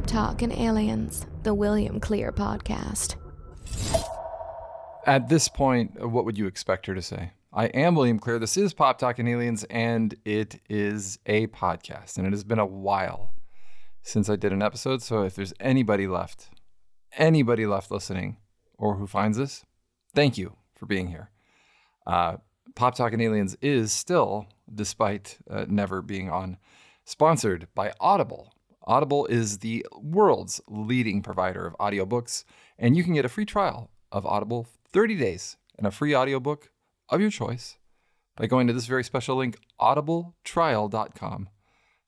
Pop Talk and Aliens, the William Clear podcast. At this point, what would you expect her to say? I am William Clear. This is Pop Talk and Aliens, and it is a podcast. And it has been a while since I did an episode. So if there's anybody left, anybody left listening or who finds this, thank you for being here. Uh, Pop Talk and Aliens is still, despite uh, never being on, sponsored by Audible. Audible is the world's leading provider of audiobooks, and you can get a free trial of Audible 30 days and a free audiobook of your choice by going to this very special link, audibletrial.com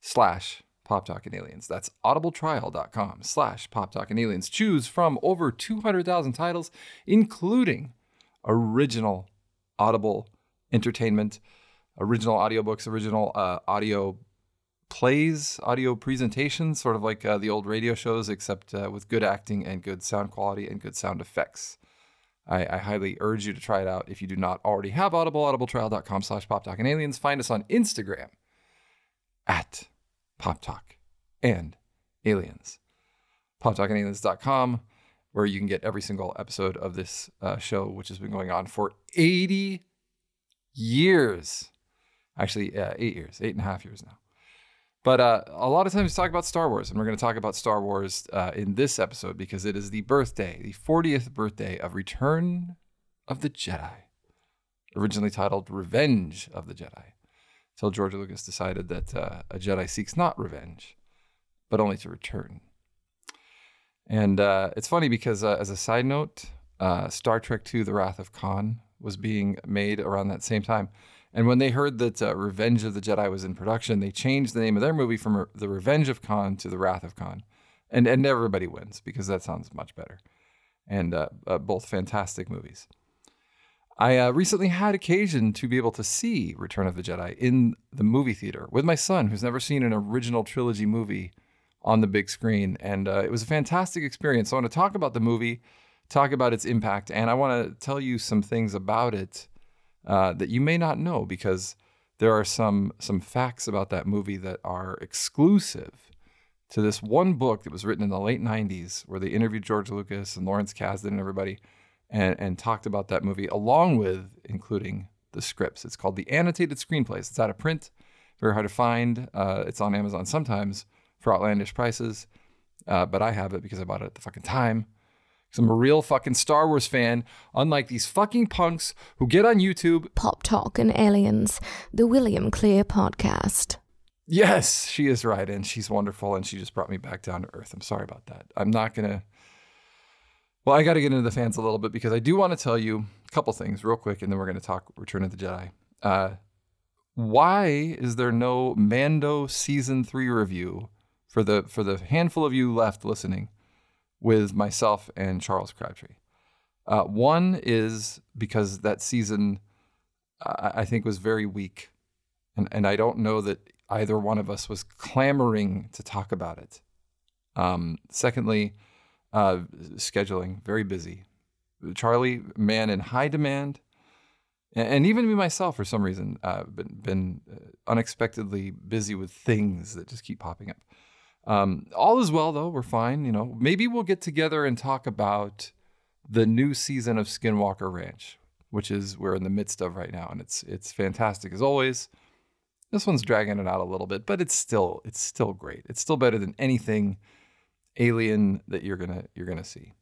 slash Pop Talk and Aliens. That's audibletrial.com slash Pop Talk and Aliens. Choose from over 200,000 titles, including original Audible entertainment, original audiobooks, original uh, audio plays, audio presentations, sort of like uh, the old radio shows, except uh, with good acting and good sound quality and good sound effects. I, I, highly urge you to try it out if you do not already have Audible, audibletrial.com slash Pop Talk and Aliens. Find us on Instagram at Pop Talk and Aliens. PopTalkandAliens.com, where you can get every single episode of this uh, show, which has been going on for 80 years. Actually, uh, eight years, eight and a half years now. But uh, a lot of times we talk about Star Wars, and we're going to talk about Star Wars uh, in this episode because it is the birthday, the 40th birthday of Return of the Jedi, originally titled Revenge of the Jedi, until George Lucas decided that uh, a Jedi seeks not revenge, but only to return. And uh, it's funny because, uh, as a side note, uh, Star Trek II The Wrath of Khan was being made around that same time. And when they heard that uh, Revenge of the Jedi was in production, they changed the name of their movie from The Revenge of Khan to The Wrath of Khan. And, and everybody wins because that sounds much better. And uh, uh, both fantastic movies. I uh, recently had occasion to be able to see Return of the Jedi in the movie theater with my son, who's never seen an original trilogy movie on the big screen. And uh, it was a fantastic experience. So I want to talk about the movie, talk about its impact, and I want to tell you some things about it uh, that you may not know because there are some some facts about that movie that are exclusive to this one book that was written in the late 90s where they interviewed George Lucas and Lawrence Kasdan and everybody and, and talked about that movie along with including the scripts. It's called The Annotated Screenplays. It's out of print, very hard to find. Uh, it's on Amazon sometimes for outlandish prices, uh, but I have it because I bought it at the fucking time. I'm a real fucking Star Wars fan, unlike these fucking punks who get on YouTube. Pop Talk and Aliens, the William Clear podcast. Yes, she is right, and she's wonderful, and she just brought me back down to earth. I'm sorry about that. I'm not gonna. Well, I got to get into the fans a little bit because I do want to tell you a couple things real quick, and then we're going to talk Return of the Jedi. Uh, why is there no Mando season three review for the for the handful of you left listening? With myself and Charles Crabtree. Uh, one is because that season, uh, I think, was very weak. And, and I don't know that either one of us was clamoring to talk about it. Um, secondly, uh, scheduling, very busy. Charlie, man in high demand. And, and even me myself, for some reason, uh, been, been uh, unexpectedly busy with things that just keep popping up. Um, all is well though. We're fine. You know, maybe we'll get together and talk about the new season of Skinwalker Ranch, which is we're in the midst of right now, and it's it's fantastic as always. This one's dragging it out a little bit, but it's still it's still great. It's still better than anything alien that you're gonna you're gonna see.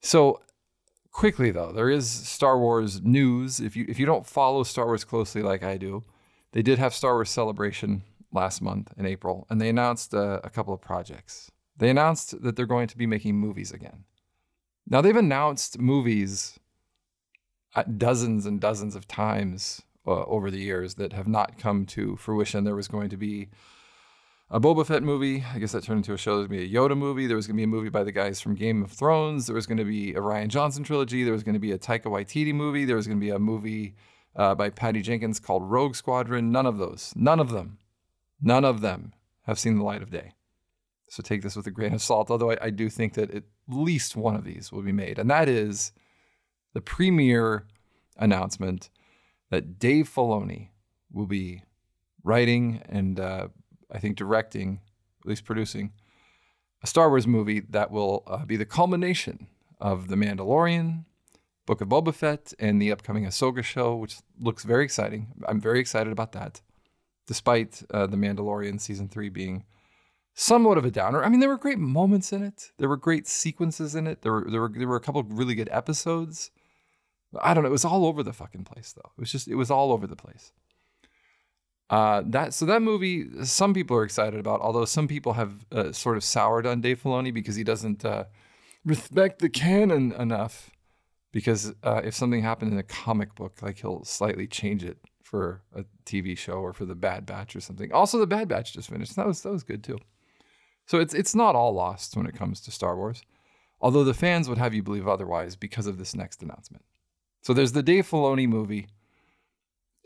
So quickly though, there is Star Wars news. If you if you don't follow Star Wars closely like I do, they did have Star Wars Celebration last month in April, and they announced uh, a couple of projects. They announced that they're going to be making movies again. Now, they've announced movies dozens and dozens of times uh, over the years that have not come to fruition. There was going to be a Boba Fett movie. I guess that turned into a show. There's going to be a Yoda movie. There was going to be a movie by the guys from Game of Thrones. There was going to be a Rian Johnson trilogy. There was going to be a Taika Waititi movie. There was going to be a movie uh, by Patty Jenkins called Rogue Squadron. None of those. None of them None of them have seen the light of day. So take this with a grain of salt, although I, I do think that at least one of these will be made. And that is the premier announcement that Dave Filoni will be writing and uh, I think directing, at least producing, a Star Wars movie that will uh, be the culmination of The Mandalorian, Book of Boba Fett, and the upcoming Ahsoka show, which looks very exciting. I'm very excited about that, despite uh, The Mandalorian season three being somewhat of a downer. I mean, there were great moments in it. There were great sequences in it. There were there were there were a couple of really good episodes. I don't know. It was all over the fucking place, though. It was just it was all over the place. Uh, that so that movie, some people are excited about. Although some people have uh, sort of soured on Dave Filoni because he doesn't uh, respect the canon enough. Because uh, if something happened in a comic book, like he'll slightly change it for a TV show or for the Bad Batch or something. Also, the Bad Batch just finished. That was that was good too. So it's it's not all lost when it comes to Star Wars, although the fans would have you believe otherwise because of this next announcement. So there's the Dave Filoni movie.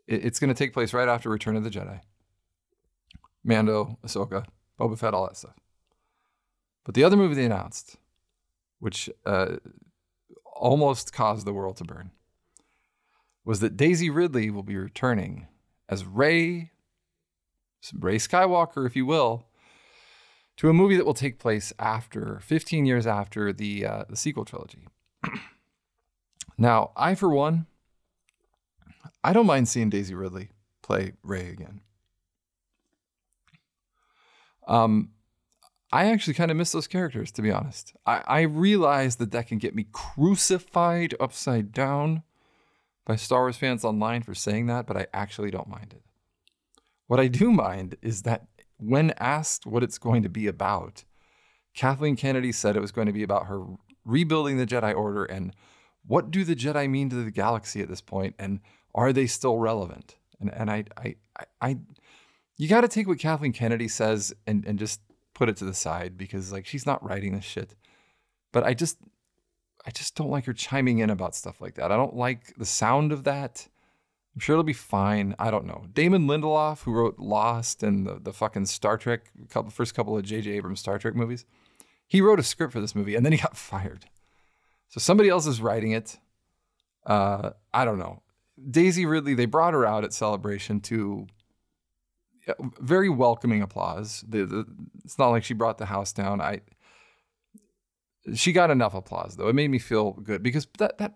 It's going to take place right after Return of the Jedi. Mando, Ahsoka, Boba Fett, all that stuff. But the other movie they announced, which uh, almost caused the world to burn, was that Daisy Ridley will be returning as Rey, Rey Skywalker, if you will, to a movie that will take place after 15 years after the uh, the sequel trilogy. now, I for one, I don't mind seeing Daisy Ridley play Rey again. Um, I actually kind of miss those characters, to be honest. I, I realize that that can get me crucified upside down by Star Wars fans online for saying that, but I actually don't mind it. What I do mind is that when asked what it's going to be about, Kathleen Kennedy said it was going to be about her rebuilding the Jedi Order and what do the Jedi mean to the galaxy at this point, and are they still relevant? And and I I I, I you got to take what Kathleen Kennedy says and and just put it to the side because like she's not writing this shit. But I just I just don't like her chiming in about stuff like that. I don't like the sound of that. I'm sure it'll be fine. I don't know. Damon Lindelof, who wrote Lost and the, the fucking Star Trek, couple, first couple of J.J. Abrams Star Trek movies, he wrote a script for this movie and then he got fired. So somebody else is writing it. Uh, I don't know. Daisy Ridley, they brought her out at Celebration to very welcoming applause. The, the, it's not like she brought the house down. I she got enough applause though. It made me feel good because that that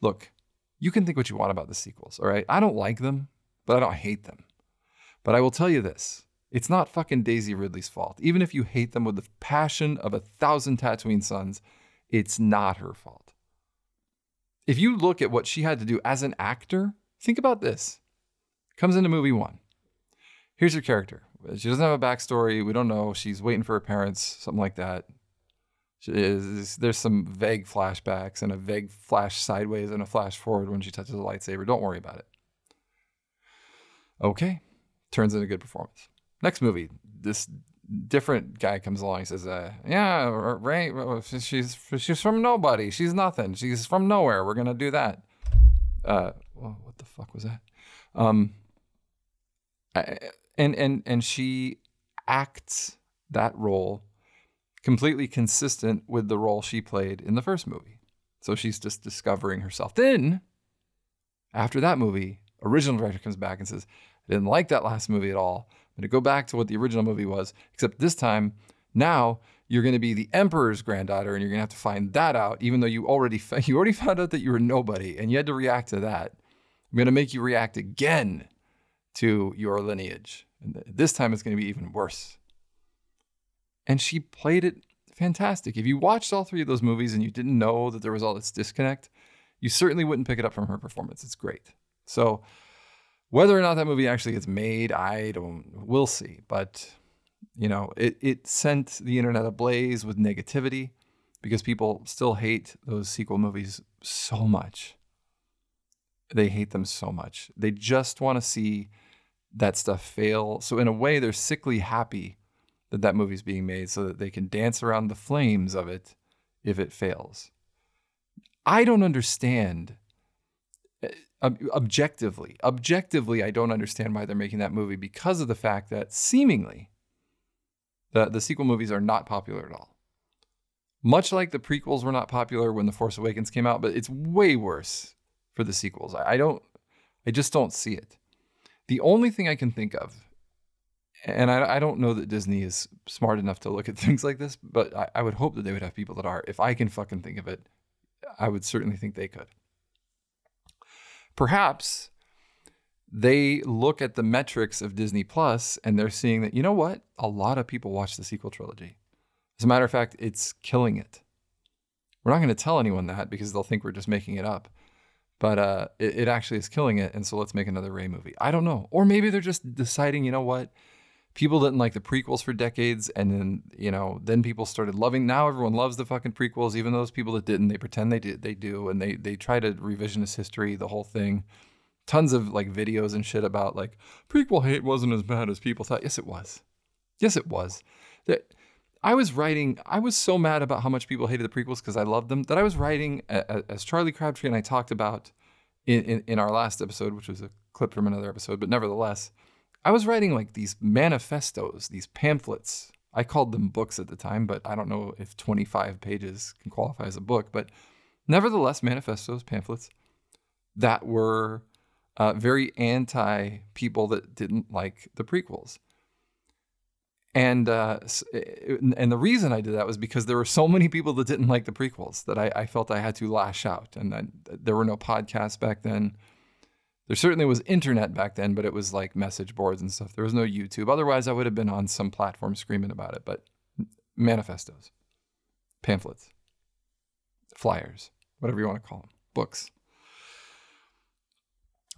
look, you can think what you want about the sequels, all right? I don't like them, but I don't hate them. But I will tell you this it's not fucking Daisy Ridley's fault. Even if you hate them with the passion of a thousand Tatooine suns, it's not her fault. If you look at what she had to do as an actor, think about this. Comes into movie one. Here's her character. She doesn't have a backstory. We don't know. She's waiting for her parents, something like that is, there's some vague flashbacks and a vague flash sideways and a flash forward when she touches a lightsaber. Don't worry about it. Okay, turns in a good performance. Next movie, this different guy comes along. He says, uh, "Yeah, Rey, she's she's from nobody. She's nothing. She's from nowhere. We're gonna do that." Uh, well, what the fuck was that? Um, and and and she acts that role completely consistent with the role she played in the first movie. So she's just discovering herself. Then, after that movie, original director comes back and says, I didn't like that last movie at all. I'm going to go back to what the original movie was, except this time, now you're going to be the emperor's granddaughter and you're going to have to find that out even though you already you already found out that you were nobody and you had to react to that. I'm going to make you react again to your lineage. And this time it's going to be even worse and she played it fantastic. If you watched all three of those movies and you didn't know that there was all this disconnect, you certainly wouldn't pick it up from her performance. It's great. So whether or not that movie actually gets made, I don't we'll see. But you know, it it sent the internet ablaze with negativity because people still hate those sequel movies so much. They hate them so much. They just want to see that stuff fail. So in a way, they're sickly happy that that movie's being made so that they can dance around the flames of it if it fails. I don't understand uh, objectively. Objectively, I don't understand why they're making that movie because of the fact that seemingly the, the sequel movies are not popular at all. Much like the prequels were not popular when The Force Awakens came out, but it's way worse for the sequels. I, I don't, I just don't see it. The only thing I can think of and I, I don't know that Disney is smart enough to look at things like this, but I, I would hope that they would have people that are. If I can fucking think of it, I would certainly think they could. Perhaps they look at the metrics of Disney Plus and they're seeing that, you know what? A lot of people watch the sequel trilogy. As a matter of fact, it's killing it. We're not going to tell anyone that because they'll think we're just making it up. But uh, it, it actually is killing it. And so let's make another Rey movie. I don't know. Or maybe they're just deciding, you know what? People didn't like the prequels for decades. And then, you know, then people started loving. Now everyone loves the fucking prequels. Even those people that didn't, they pretend they did, they do. And they, they try to revisionist history, the whole thing. Tons of like videos and shit about like prequel hate wasn't as bad as people thought. Yes, it was. Yes, it was. That I was writing, I was so mad about how much people hated the prequels because I loved them that I was writing, as Charlie Crabtree and I talked about in, in, in, our last episode, which was a clip from another episode, but nevertheless, I was writing like these manifestos, these pamphlets. I called them books at the time, but I don't know if 25 pages can qualify as a book, but nevertheless, manifestos, pamphlets that were uh, very anti people that didn't like the prequels. And uh, and the reason I did that was because there were so many people that didn't like the prequels that I, I felt I had to lash out. And there were no podcasts back then. There certainly was internet back then, but it was like message boards and stuff. There was no YouTube. Otherwise, I would have been on some platform screaming about it. But manifestos, pamphlets, flyers, whatever you want to call them, books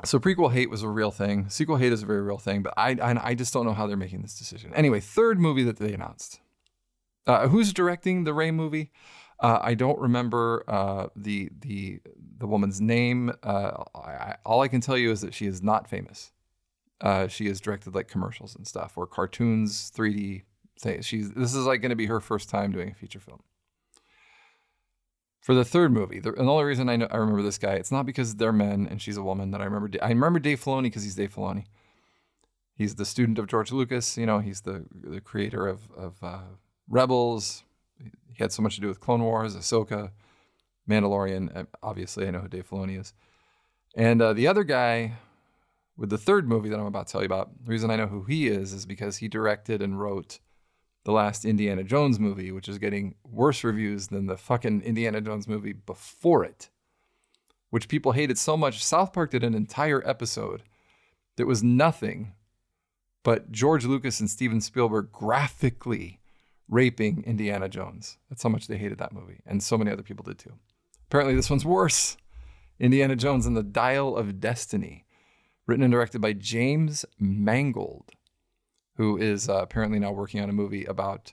so prequel hate was a real thing. Sequel hate is a very real thing, but I I, I just don't know how they're making this decision. Anyway, third movie that they announced. Uh, who's directing the Rey movie? Uh, I don't remember uh, the the the woman's name. Uh, I, all I can tell you is that she is not famous. Uh, she has directed like commercials and stuff or cartoons, 3D things. She's this is like going to be her first time doing a feature film for the third movie, the, the only reason I know I remember this guy, it's not because they're men and she's a woman that I remember. I remember Dave Filoni because he's Dave Filoni. He's the student of George Lucas. You know, he's the the creator of of uh, Rebels. He had so much to do with Clone Wars, Ahsoka, Mandalorian. Uh, obviously, I know who Dave Filoni is. And uh, the other guy with the third movie that I'm about to tell you about, the reason I know who he is is because he directed and wrote the last Indiana Jones movie, which is getting worse reviews than the fucking Indiana Jones movie before it, which people hated so much. South Park did an entire episode that was nothing but George Lucas and Steven Spielberg graphically raping Indiana Jones. That's how much they hated that movie. And so many other people did too. Apparently, this one's worse Indiana Jones and the Dial of Destiny, written and directed by James Mangold who is uh, apparently now working on a movie about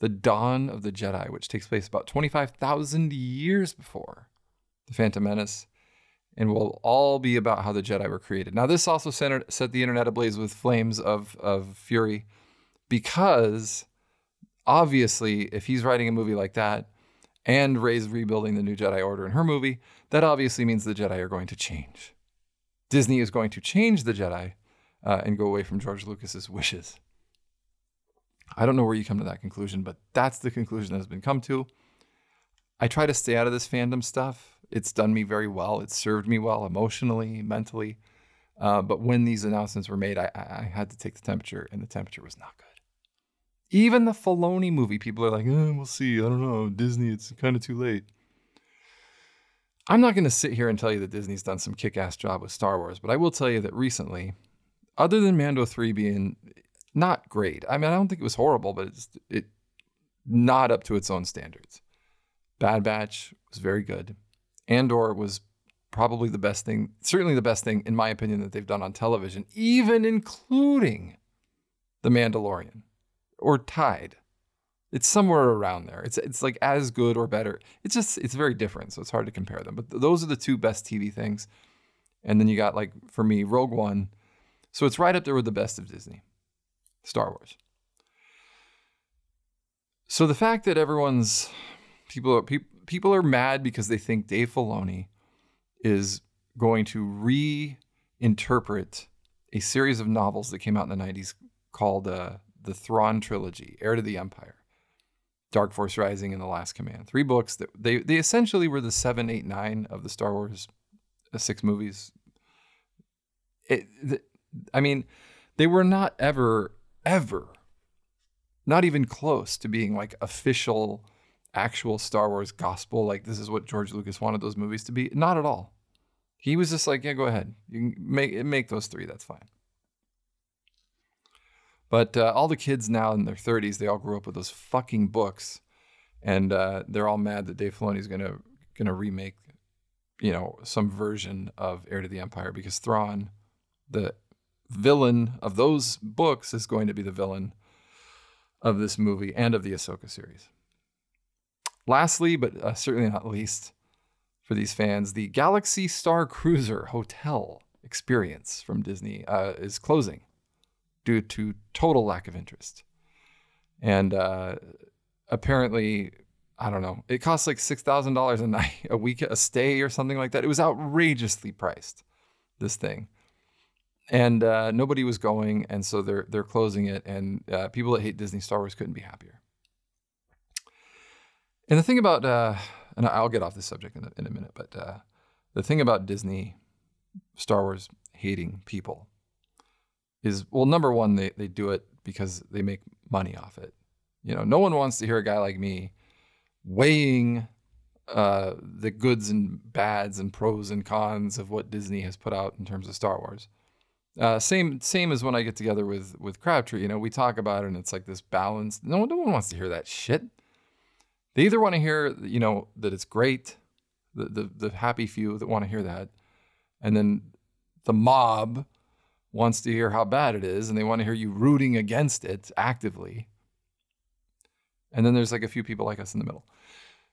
the dawn of the Jedi, which takes place about 25,000 years before the Phantom Menace, and will all be about how the Jedi were created. Now, this also centered, set the internet ablaze with flames of, of fury because obviously, if he's writing a movie like that and Rey's rebuilding the new Jedi Order in her movie, that obviously means the Jedi are going to change. Disney is going to change the Jedi uh, and go away from George Lucas's wishes. I don't know where you come to that conclusion, but that's the conclusion that has been come to. I try to stay out of this fandom stuff. It's done me very well. It's served me well emotionally, mentally. Uh, but when these announcements were made, I, I, had to take the temperature, and the temperature was not good. Even the Filoni movie, people are like, eh, we'll see. I don't know. Disney, it's kind of too late. I'm not going to sit here and tell you that Disney's done some kick ass job with Star Wars, but I will tell you that recently, other than Mando 3 being not great. I mean, I don't think it was horrible, but it's it not up to its own standards. Bad Batch was very good. Andor was probably the best thing, certainly the best thing in my opinion that they've done on television, even including The Mandalorian or tied. It's somewhere around there. It's it's like as good or better. It's just it's very different, so it's hard to compare them. But th- those are the two best TV things. And then you got like for me Rogue One. So it's right up there with the best of Disney. Star Wars. So the fact that everyone's people are pe- people are mad because they think Dave Filoni is going to reinterpret a series of novels that came out in the 90s called uh, the Thrawn trilogy, Heir to the Empire, Dark Force Rising, and The Last Command. Three books that they they essentially were the seven, eight, nine of the Star Wars uh, six movies. It, the, I mean, they were not ever ever, not even close to being like official, actual Star Wars gospel. Like this is what George Lucas wanted those movies to be. Not at all. He was just like, yeah, go ahead. You can make make those three. That's fine. But uh, all the kids now in their 30s, they all grew up with those fucking books, and uh, they're all mad that Dave Filoni is gonna gonna remake, you know, some version of Heir to the Empire because Thrawn, the villain of those books, is going to be the villain of this movie and of the Ahsoka series. Lastly, but uh, certainly not least, for these fans, the Galaxy Star Cruiser Hotel experience from Disney uh, is closing due to total lack of interest. And uh, apparently, I don't know, it costs like $6,000 a night, a week, a stay or something like that. It was outrageously priced, this thing. And uh, nobody was going, and so they're they're closing it. And uh, people that hate Disney Star Wars couldn't be happier. And the thing about, uh, and I'll get off this subject in a, in a minute, but uh, the thing about Disney Star Wars hating people is well, number one, they, they do it because they make money off it. You know, no one wants to hear a guy like me weighing uh, the goods and bads and pros and cons of what Disney has put out in terms of Star Wars. Uh, same same as when I get together with with Crabtree. You know, we talk about it and it's like this balance. No, one, no one wants to hear that shit. They either want to hear, you know, that it's great, the the, the happy few that want to hear that, and then the mob wants to hear how bad it is and they want to hear you rooting against it actively. And then there's like a few people like us in the middle.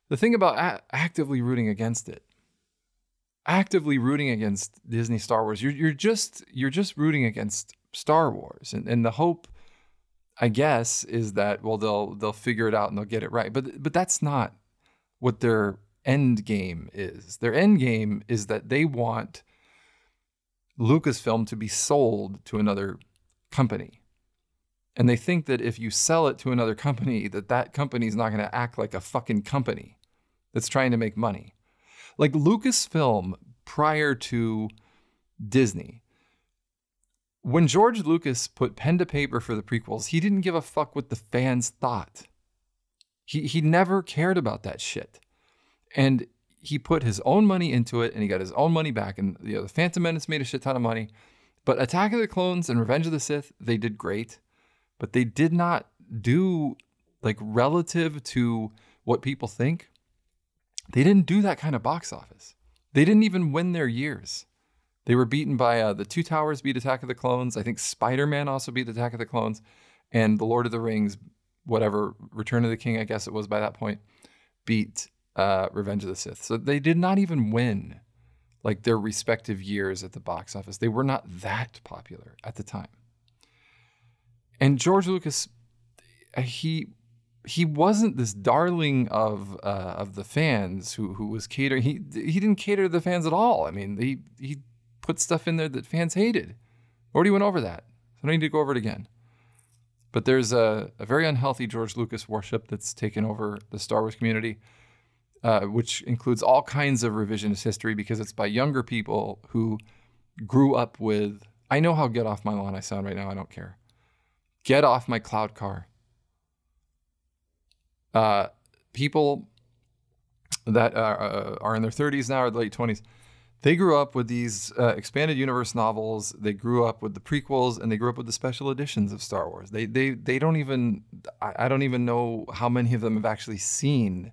The thing about a- actively rooting against it, actively rooting against Disney Star Wars, you're, you're just you're just rooting against Star Wars, and, and the hope, I guess, is that well they'll they'll figure it out and they'll get it right. But but that's not what their end game is. Their end game is that they want Lucasfilm to be sold to another company. And they think that if you sell it to another company, that that company is not going to act like a fucking company that's trying to make money. Like Lucasfilm prior to Disney, when George Lucas put pen to paper for the prequels, he didn't give a fuck what the fans thought. He, he never cared about that shit. And he put his own money into it and he got his own money back. And you know, the Phantom Menace made a shit ton of money. But Attack of the Clones and Revenge of the Sith, they did great. But they did not do like relative to what people think. They didn't do that kind of box office. They didn't even win their years. They were beaten by uh, the Two Towers beat Attack of the Clones. I think Spider Man also beat Attack of the Clones, and the Lord of the Rings, whatever Return of the King, I guess it was by that point, beat uh, Revenge of the Sith. So they did not even win like their respective years at the box office. They were not that popular at the time. And George Lucas, uh, he he wasn't this darling of uh, of the fans who who was catering. He he didn't cater to the fans at all. I mean, he he put stuff in there that fans hated. Already went over that. So I don't need to go over it again. But there's a, a very unhealthy George Lucas worship that's taken over the Star Wars community uh, which includes all kinds of revisionist history because it's by younger people who grew up with. I know how get off my lawn I sound right now. I don't care. Get off my cloud car. Uh, people that are, uh, are in their 30s now or late 20s, they grew up with these uh, expanded universe novels. They grew up with the prequels, and they grew up with the special editions of Star Wars. They they they don't even I, I don't even know how many of them have actually seen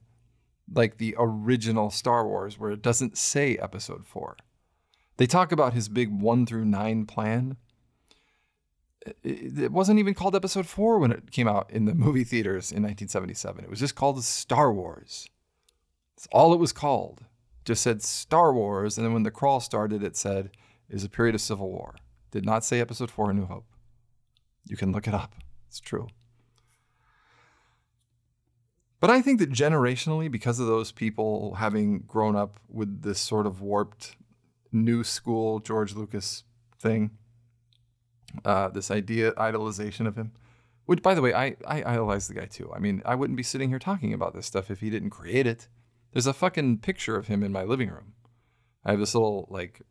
like the original Star Wars, where it doesn't say episode four. They talk about his big one through nine plan. It wasn't even called episode four when it came out in the movie theaters in 1977. It was just called Star Wars. That's all it was called. It just said Star Wars. And then when the crawl started, it said is a period of civil war. Did not say episode four, A New Hope. You can look it up. It's true. But I think that generationally, because of those people having grown up with this sort of warped new school George Lucas thing, uh, this idea, idolization of him, which, by the way, I, I idolize the guy too. I mean, I wouldn't be sitting here talking about this stuff if he didn't create it. There's a fucking picture of him in my living room. I have this little like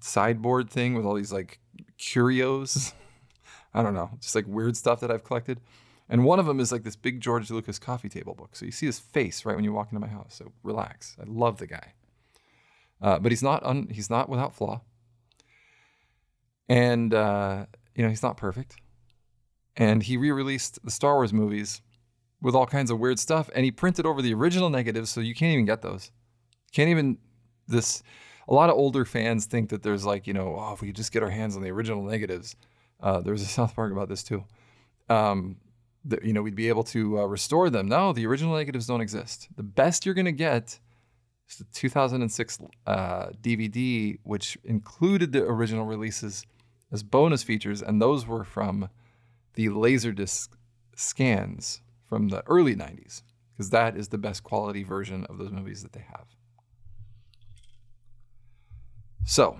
sideboard thing with all these like curios. I don't know, just like weird stuff that I've collected. And one of them is like this big George Lucas coffee table book. So you see his face right when you walk into my house. So relax. I love the guy, uh, but he's not un- he's not without flaw. And uh, you know he's not perfect. And he re-released the Star Wars movies with all kinds of weird stuff, and he printed over the original negatives, so you can't even get those. Can't even this. A lot of older fans think that there's like you know, oh, if we could just get our hands on the original negatives. Uh, there was a South Park about this too. Um, that you know we'd be able to uh, restore them. No, the original negatives don't exist. The best you're going to get is the 2006 uh, DVD, which included the original releases as bonus features, and those were from the Laserdisc scans from the early 90s, because that is the best quality version of those movies that they have. So,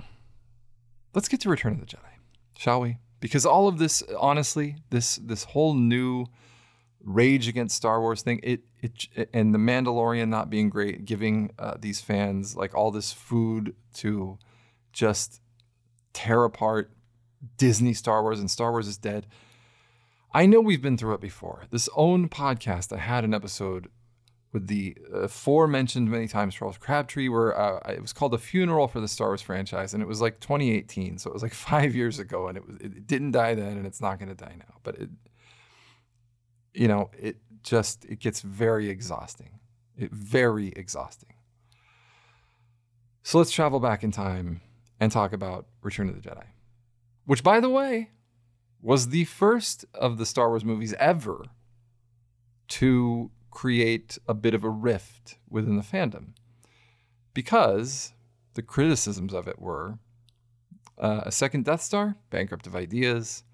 let's get to Return of the Jedi, shall we? Because all of this honestly this this whole new rage against Star Wars thing it it and the Mandalorian not being great giving uh, these fans like all this food to just tear apart Disney Star Wars and Star Wars is dead. I know we've been through it before. This own podcast I had an episode with the aforementioned many times Charles Crabtree, where uh, it was called a funeral for the Star Wars franchise, and it was like 2018, so it was like five years ago, and it was it didn't die then, and it's not going to die now, but it, you know, it just it gets very exhausting, it very exhausting. So let's travel back in time and talk about Return of the Jedi, which, by the way, was the first of the Star Wars movies ever to create a bit of a rift within the fandom because the criticisms of it were uh, a second Death Star, bankrupt of ideas.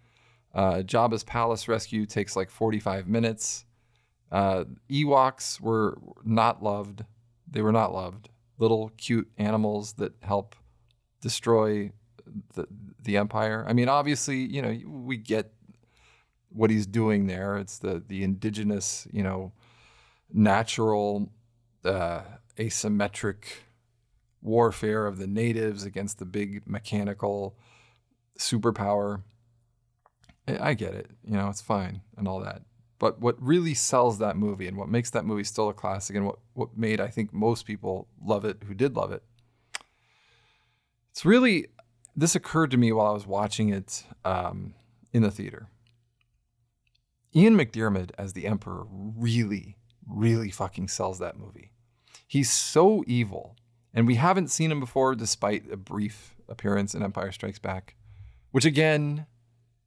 Uh, Jabba's palace rescue takes like 45 minutes. Uh, Ewoks were not loved. They were not loved. Little cute animals that help destroy the the Empire. I mean, obviously, you know, we get what he's doing there. It's the the indigenous, you know, natural, uh, asymmetric warfare of the natives against the big mechanical superpower. I get it, you know, it's fine and all that. But what really sells that movie and what makes that movie still a classic and what, what made, I think, most people love it who did love it, it's really, this occurred to me while I was watching it um, in the theater. Ian McDiarmid as the Emperor really really fucking sells that movie. He's so evil, and we haven't seen him before despite a brief appearance in Empire Strikes Back, which again,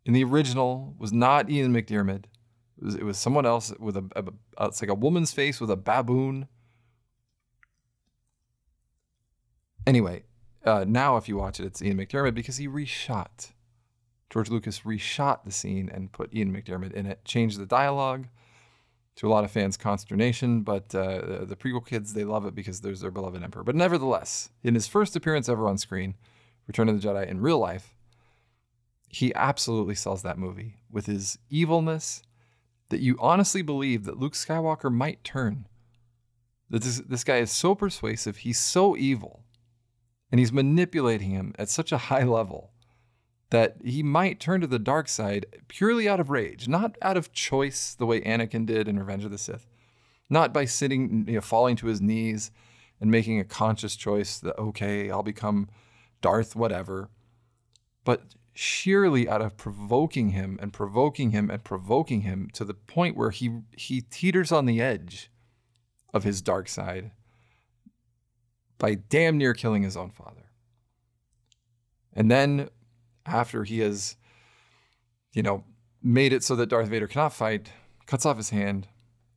in the original, was not Ian McDiarmid. It was, it was someone else with a, a, it's like a woman's face with a baboon. Anyway, uh, now if you watch it, it's Ian McDiarmid because he reshot. George Lucas reshot the scene and put Ian McDiarmid in it, changed the dialogue, to a lot of fans' consternation, but uh, the prequel kids, they love it because there's their beloved Emperor. But nevertheless, in his first appearance ever on screen, Return of the Jedi in real life, he absolutely sells that movie with his evilness that you honestly believe that Luke Skywalker might turn. That this, this guy is so persuasive, he's so evil, and he's manipulating him at such a high level that he might turn to the dark side purely out of rage, not out of choice the way Anakin did in Revenge of the Sith, not by sitting, you know, falling to his knees and making a conscious choice that okay, I'll become Darth whatever, but sheerly out of provoking him and provoking him and provoking him to the point where he he teeters on the edge of his dark side by damn near killing his own father. And then after he has, you know, made it so that Darth Vader cannot fight, cuts off his hand,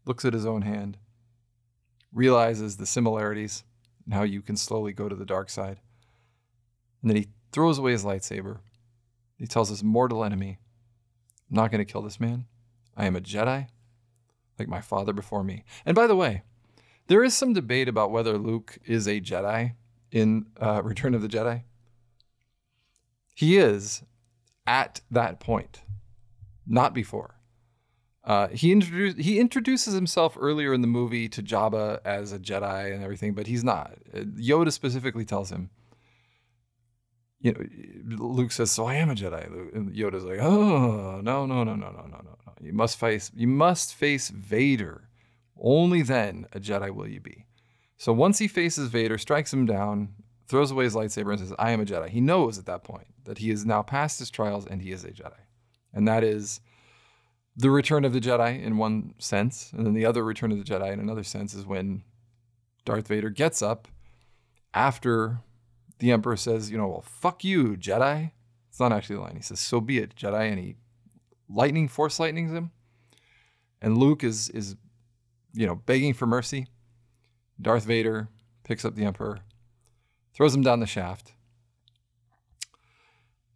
looks at his own hand, realizes the similarities and how you can slowly go to the dark side. And then he throws away his lightsaber. He tells his mortal enemy, I'm not going to kill this man. I am a Jedi, like my father before me. And by the way, there is some debate about whether Luke is a Jedi in uh, Return of the Jedi. He is at that point, not before. Uh, he introduce, he introduces himself earlier in the movie to Jabba as a Jedi and everything, but he's not. Uh, Yoda specifically tells him, you know, Luke says, "So I am a Jedi." And Yoda's like, "Oh no, no, no, no, no, no, no, no! You must face you must face Vader. Only then a Jedi will you be." So once he faces Vader, strikes him down, throws away his lightsaber, and says, "I am a Jedi." He knows at that point that he is now past his trials and he is a Jedi, and that is the return of the Jedi in one sense, and then the other return of the Jedi in another sense is when Darth Vader gets up after the Emperor says, you know, well, fuck you, Jedi. It's not actually the line. He says, so be it, Jedi. And he lightning, force lightnings him. And Luke is, is, you know, begging for mercy. Darth Vader picks up the Emperor, throws him down the shaft.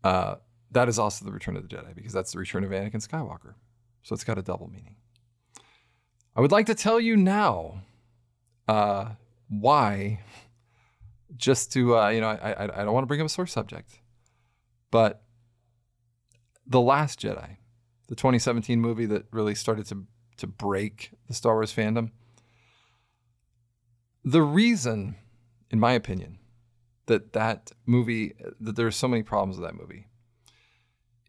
Uh, that is also the return of the Jedi because that's the return of Anakin Skywalker. So it's got a double meaning. I would like to tell you now uh, why just to uh, you know, I, I, I don't want to bring up a sore subject, but the Last Jedi, the 2017 movie that really started to to break the Star Wars fandom. The reason, in my opinion, that that movie that there's so many problems with that movie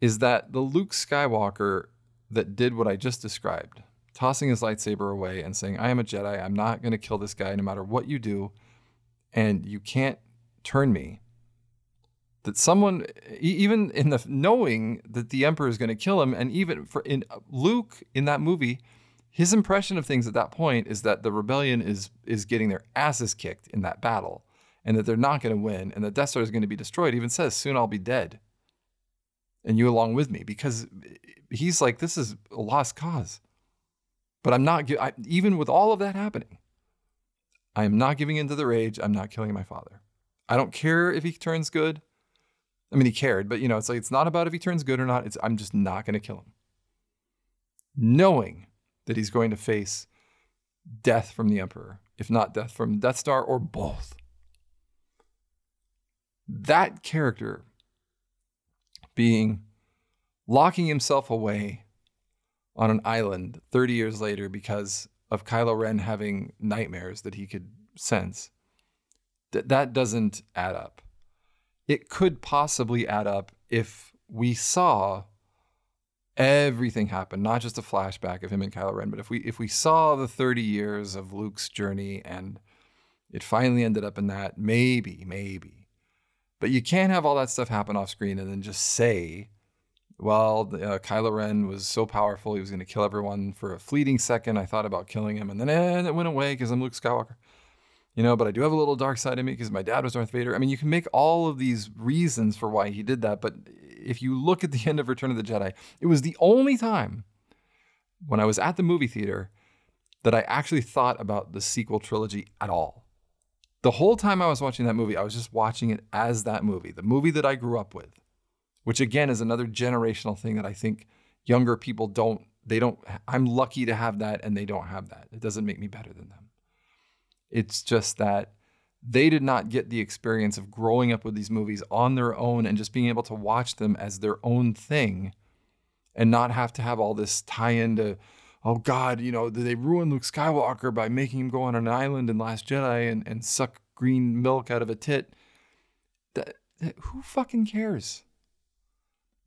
is that the Luke Skywalker that did what I just described, tossing his lightsaber away and saying, "I am a Jedi. I'm not going to kill this guy no matter what you do." and you can't turn me. That someone, even in the knowing that the emperor is going to kill him, and even for in Luke in that movie, his impression of things at that point is that the rebellion is is getting their asses kicked in that battle, and that they're not going to win, and the Death Star is going to be destroyed. Even says, "Soon I'll be dead, and you along with me," because eh, he's like, "This is a lost cause." But I'm not I, even with all of that happening. I am not giving in to the rage. I'm not killing my father. I don't care if he turns good. I mean, he cared, but you know, it's like it's not about if he turns good or not. It's I'm just not going to kill him. Knowing that he's going to face death from the Emperor, if not death from Death Star or both. That character being locking himself away on an island 30 years later because of Kylo Ren having nightmares that he could sense. That that doesn't add up. It could possibly add up if we saw everything happen, not just a flashback of him and Kylo Ren, but if we if we saw the 30 years of Luke's journey and it finally ended up in that, maybe, maybe. But you can't have all that stuff happen off screen and then just say well, uh, Kylo Ren was so powerful, he was going to kill everyone for a fleeting second. I thought about killing him, and then eh, it went away because I'm Luke Skywalker. You know, but I do have a little dark side in me because my dad was Darth Vader. I mean, you can make all of these reasons for why he did that, but if you look at the end of Return of the Jedi, it was the only time when I was at the movie theater that I actually thought about the sequel trilogy at all. The whole time I was watching that movie, I was just watching it as that movie, the movie that I grew up with which again is another generational thing that I think younger people don't they don't I'm lucky to have that and they don't have that. It doesn't make me better than them. It's just that they did not get the experience of growing up with these movies on their own and just being able to watch them as their own thing and not have to have all this tie into oh god you know they ruin luke skywalker by making him go on an island in last jedi and, and suck green milk out of a tit that, that, who fucking cares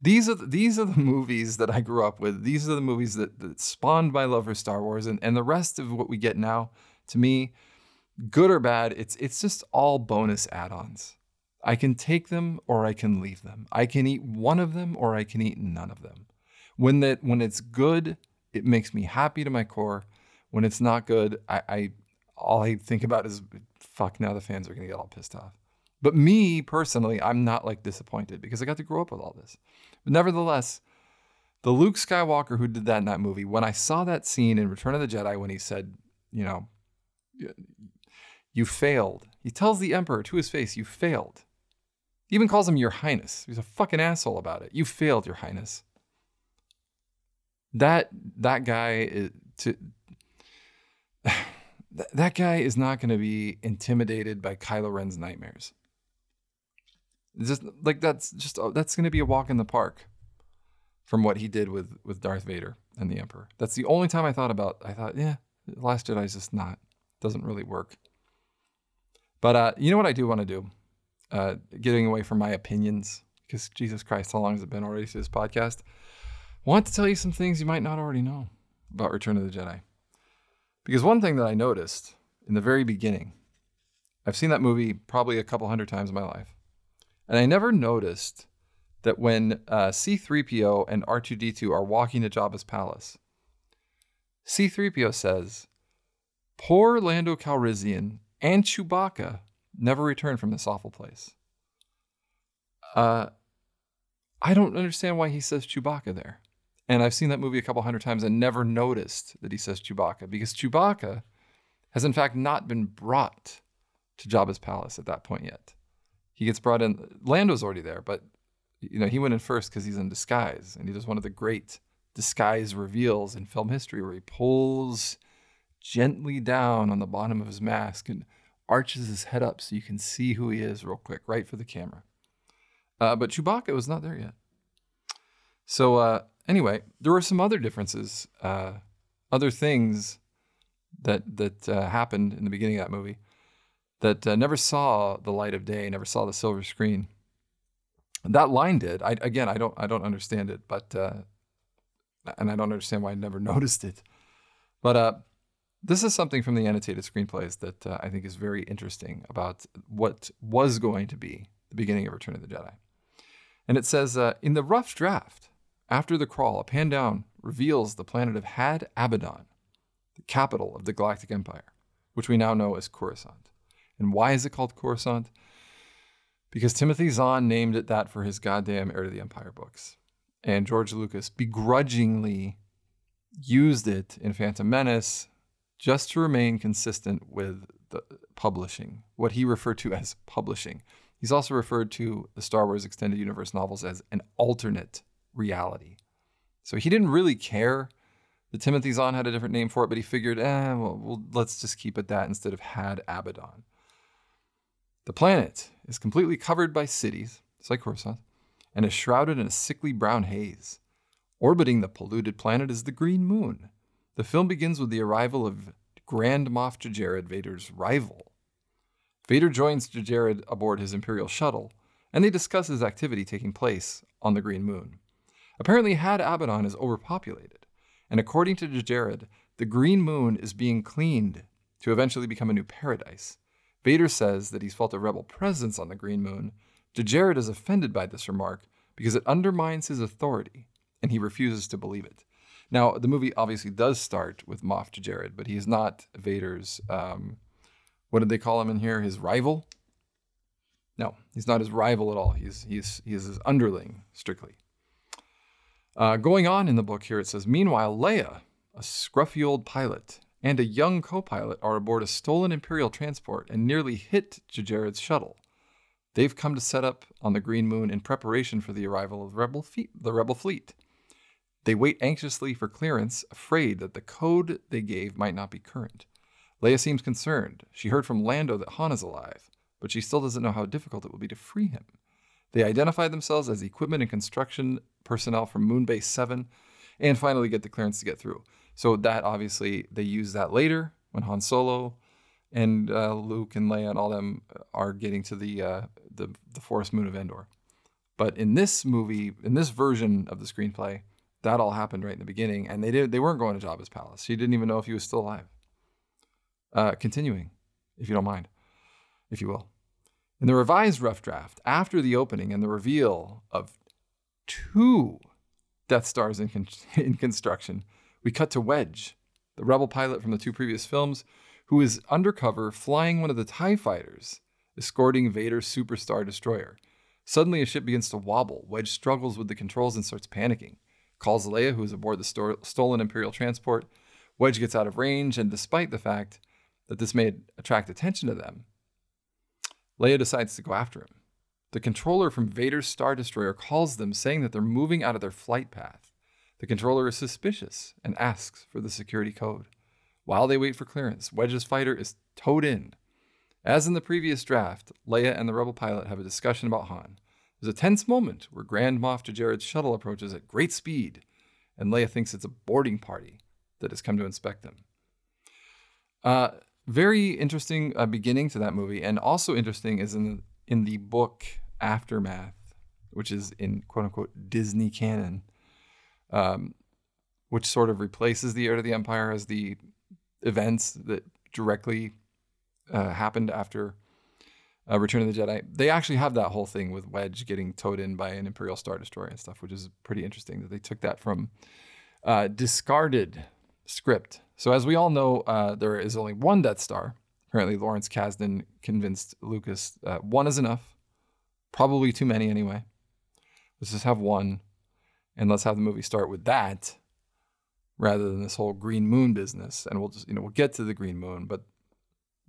these are the, these are the movies that I grew up with. These are the movies that, that spawned my love for Star Wars, and, and the rest of what we get now, to me, good or bad, it's it's just all bonus add-ons. I can take them or I can leave them. I can eat one of them or I can eat none of them. When that when it's good, it makes me happy to my core. When it's not good, I, I all I think about is fuck. Now the fans are gonna get all pissed off. But me personally, I'm not like disappointed because I got to grow up with all this. But nevertheless, the Luke Skywalker who did that in that movie, when I saw that scene in Return of the Jedi when he said, you know, you failed. He tells the Emperor to his face, you failed. He even calls him Your Highness. He's a fucking asshole about it. You failed, Your Highness. That that guy is to that guy is not going to be intimidated by Kylo Ren's nightmares just like that's just oh, that's going to be a walk in the park from what he did with with Darth Vader and the Emperor. That's the only time I thought about. I thought, yeah, Last Jedi is just not doesn't really work. But uh, you know what I do want to do? uh, getting away from my opinions, because Jesus Christ, how long has it been already to this podcast? Want to tell you some things you might not already know about Return of the Jedi. Because one thing that I noticed in the very beginning, I've seen that movie probably a couple hundred times in my life, and I never noticed that when uh, C3PO and R2D2 are walking to Jabba's palace, C3PO says, Poor Lando Calrissian and Chewbacca never return from this awful place. Uh, I don't understand why he says Chewbacca there. And I've seen that movie a couple hundred times and never noticed that he says Chewbacca because Chewbacca has, in fact, not been brought to Jabba's palace at that point yet. He gets brought in. Lando's already there, but you know he went in first because he's in disguise, and he does one of the great disguise reveals in film history where he pulls gently down on the bottom of his mask and arches his head up so you can see who he is real quick, right for the camera. Uh, but Chewbacca was not there yet. So uh, anyway, there were some other differences, uh, other things that that uh, happened in the beginning of that movie that uh, never saw the light of day, never saw the silver screen. That line did. I, again, I don't I don't understand it, but uh, and I don't understand why I never noticed it. But this is something from the annotated screenplays that uh, I think is very interesting about what was going to be the beginning of Return of the Jedi. And it says uh, In the rough draft, after the crawl, a pan down reveals the planet of Had Abbadon, the capital of the Galactic Empire, which we now know as Coruscant. And why is it called Coruscant? Because Timothy Zahn named it that for his goddamn Heir to the Empire books. And George Lucas begrudgingly used it in Phantom Menace just to remain consistent with the publishing, what he referred to as publishing. He's also referred to the Star Wars Extended Universe novels as an alternate reality. So he didn't really care that Timothy Zahn had a different name for it, but he figured, eh, well, well let's just keep it that instead of had Abbadon. The planet is completely covered by cities, it's like Coruscant, and is shrouded in a sickly brown haze. Orbiting the polluted planet is the green moon, the film begins with the arrival of Grand Moff Jerjerrod, Vader's rival. Vader joins Jerjerrod aboard his Imperial shuttle, and they discuss his activity taking place on the Green Moon. Apparently, Had Abbadon is overpopulated, and according to Jerjerrod, the Green Moon is being cleaned to eventually become a new paradise. Vader says that he's felt a rebel presence on the Green Moon. Jerjerrod is offended by this remark because it undermines his authority, and he refuses to believe it. Now, the movie obviously does start with Moff Jerjerrod, but he is not Vader's. Um, what did they call him in here? His rival? No, he's not his rival at all. He's he's he's his underling strictly. Uh, going on in the book here, it says, meanwhile, Leia, a scruffy old pilot, and a young co-pilot are aboard a stolen Imperial transport and nearly hit Jerjerrod's shuttle. They've come to set up on the Green Moon in preparation for the arrival of the rebel, fe- the rebel fleet. They wait anxiously for clearance, afraid that the code they gave might not be current. Leia seems concerned. She heard from Lando that Han is alive, but she still doesn't know how difficult it will be to free him. They identify themselves as equipment and construction personnel from Moonbase 7 and finally get the clearance to get through. So that obviously they use that later when Han Solo and uh, Luke and Leia and all them are getting to the, uh, the the forest moon of Endor. But in this movie, in this version of the screenplay, that all happened right in the beginning, and they did they weren't going to Jabba's palace. She didn't even know if he was still alive. Uh, continuing, if you don't mind, if you will. In the revised rough draft, after the opening and the reveal of two Death Stars in, con- in construction, we cut to Wedge, the rebel pilot from the two previous films, who is undercover flying one of the TIE fighters, escorting Vader's Super Star Destroyer. Suddenly, a ship begins to wobble. Wedge struggles with the controls and starts panicking calls Leia, who is aboard the sto- stolen Imperial transport. Wedge gets out of range, and despite the fact that this may attract attention to them, Leia decides to go after him. The controller from Vader's Star Destroyer calls them, saying that they're moving out of their flight path. The controller is suspicious and asks for the security code. While they wait for clearance, Wedge's fighter is towed in. As in the previous draft, Leia and the rebel pilot have a discussion about Han. There's a tense moment where Grand Moff Jerjerrod's shuttle approaches at great speed, and Leia thinks it's a boarding party that has come to inspect them. Uh, very interesting uh, beginning to that movie, and also interesting is in in the book Aftermath, which is in quote unquote Disney canon, um, which sort of replaces the Heir to the Empire as the events that directly uh, happened after uh, Return of the Jedi. They actually have that whole thing with Wedge getting towed in by an Imperial Star Destroyer and stuff, which is pretty interesting that they took that from uh, discarded script. So, as we all know, uh, there is only one Death Star. Apparently, Lawrence Kasdan convinced Lucas uh, one is enough, probably too many anyway. Let's just have one, and let's have the movie start with that rather than this whole green moon business. And we'll just, you know, we'll get to the green moon, but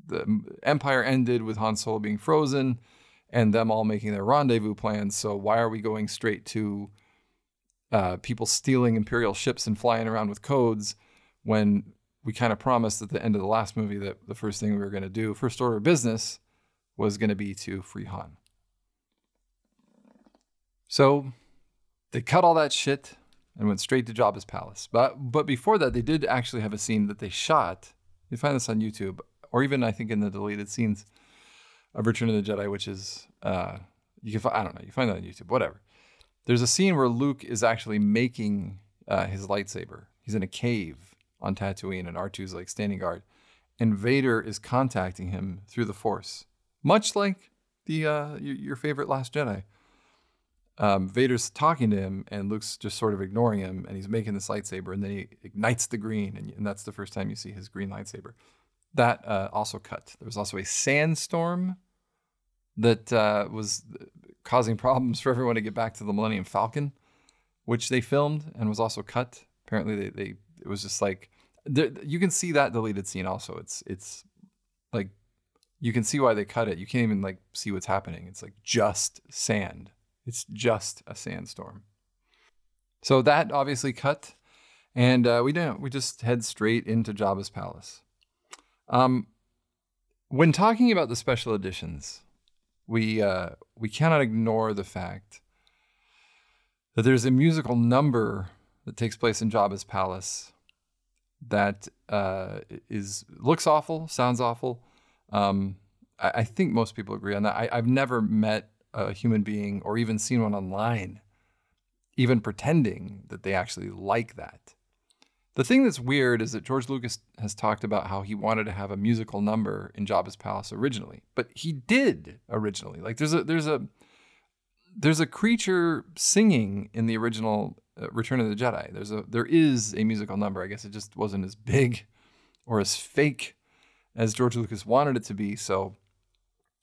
the Empire ended with Han Solo being frozen and them all making their rendezvous plans. So why are we going straight to uh, people stealing Imperial ships and flying around with codes when we kind of promised at the end of the last movie that the first thing we were going to do, first order of business, was going to be to free Han. So they cut all that shit and went straight to Jabba's palace. But but before that, they did actually have a scene that they shot. You find this on YouTube, or even I think in the deleted scenes of Return of the Jedi, which is uh, you can find, I don't know you find that on YouTube, whatever. There's a scene where Luke is actually making uh, his lightsaber. He's in a cave on Tatooine, and R2's like standing guard, and Vader is contacting him through the Force, much like the uh, your, favorite Last Jedi um, Vader's talking to him, and Luke's just sort of ignoring him, and he's making this lightsaber, and then he ignites the green, and, and that's the first time you see his green lightsaber. That uh, also cut. There was also a sandstorm that uh, was causing problems for everyone to get back to the Millennium Falcon, which they filmed and was also cut. Apparently, they, they it was just like there, you can see that deleted scene. Also, it's it's like you can see why they cut it. You can't even like see what's happening. It's like just sand it's just a sandstorm. So that obviously cut, and uh, we don't. We just head straight into Jabba's palace. Um, when talking about the special editions, we uh, we cannot ignore the fact that there's a musical number that takes place in Jabba's palace that uh, is looks awful, sounds awful. Um, I, I, think most people agree on that. I, have never met a human being or even seen one online, even pretending that they actually like that. The thing that's weird is that George Lucas has talked about how he wanted to have a musical number in Jabba's palace originally, but he did originally. Like there's a there's a there's a creature singing in the original Return of the Jedi. There's a there is a musical number. I guess it just wasn't as big or as fake as George Lucas wanted it to be. So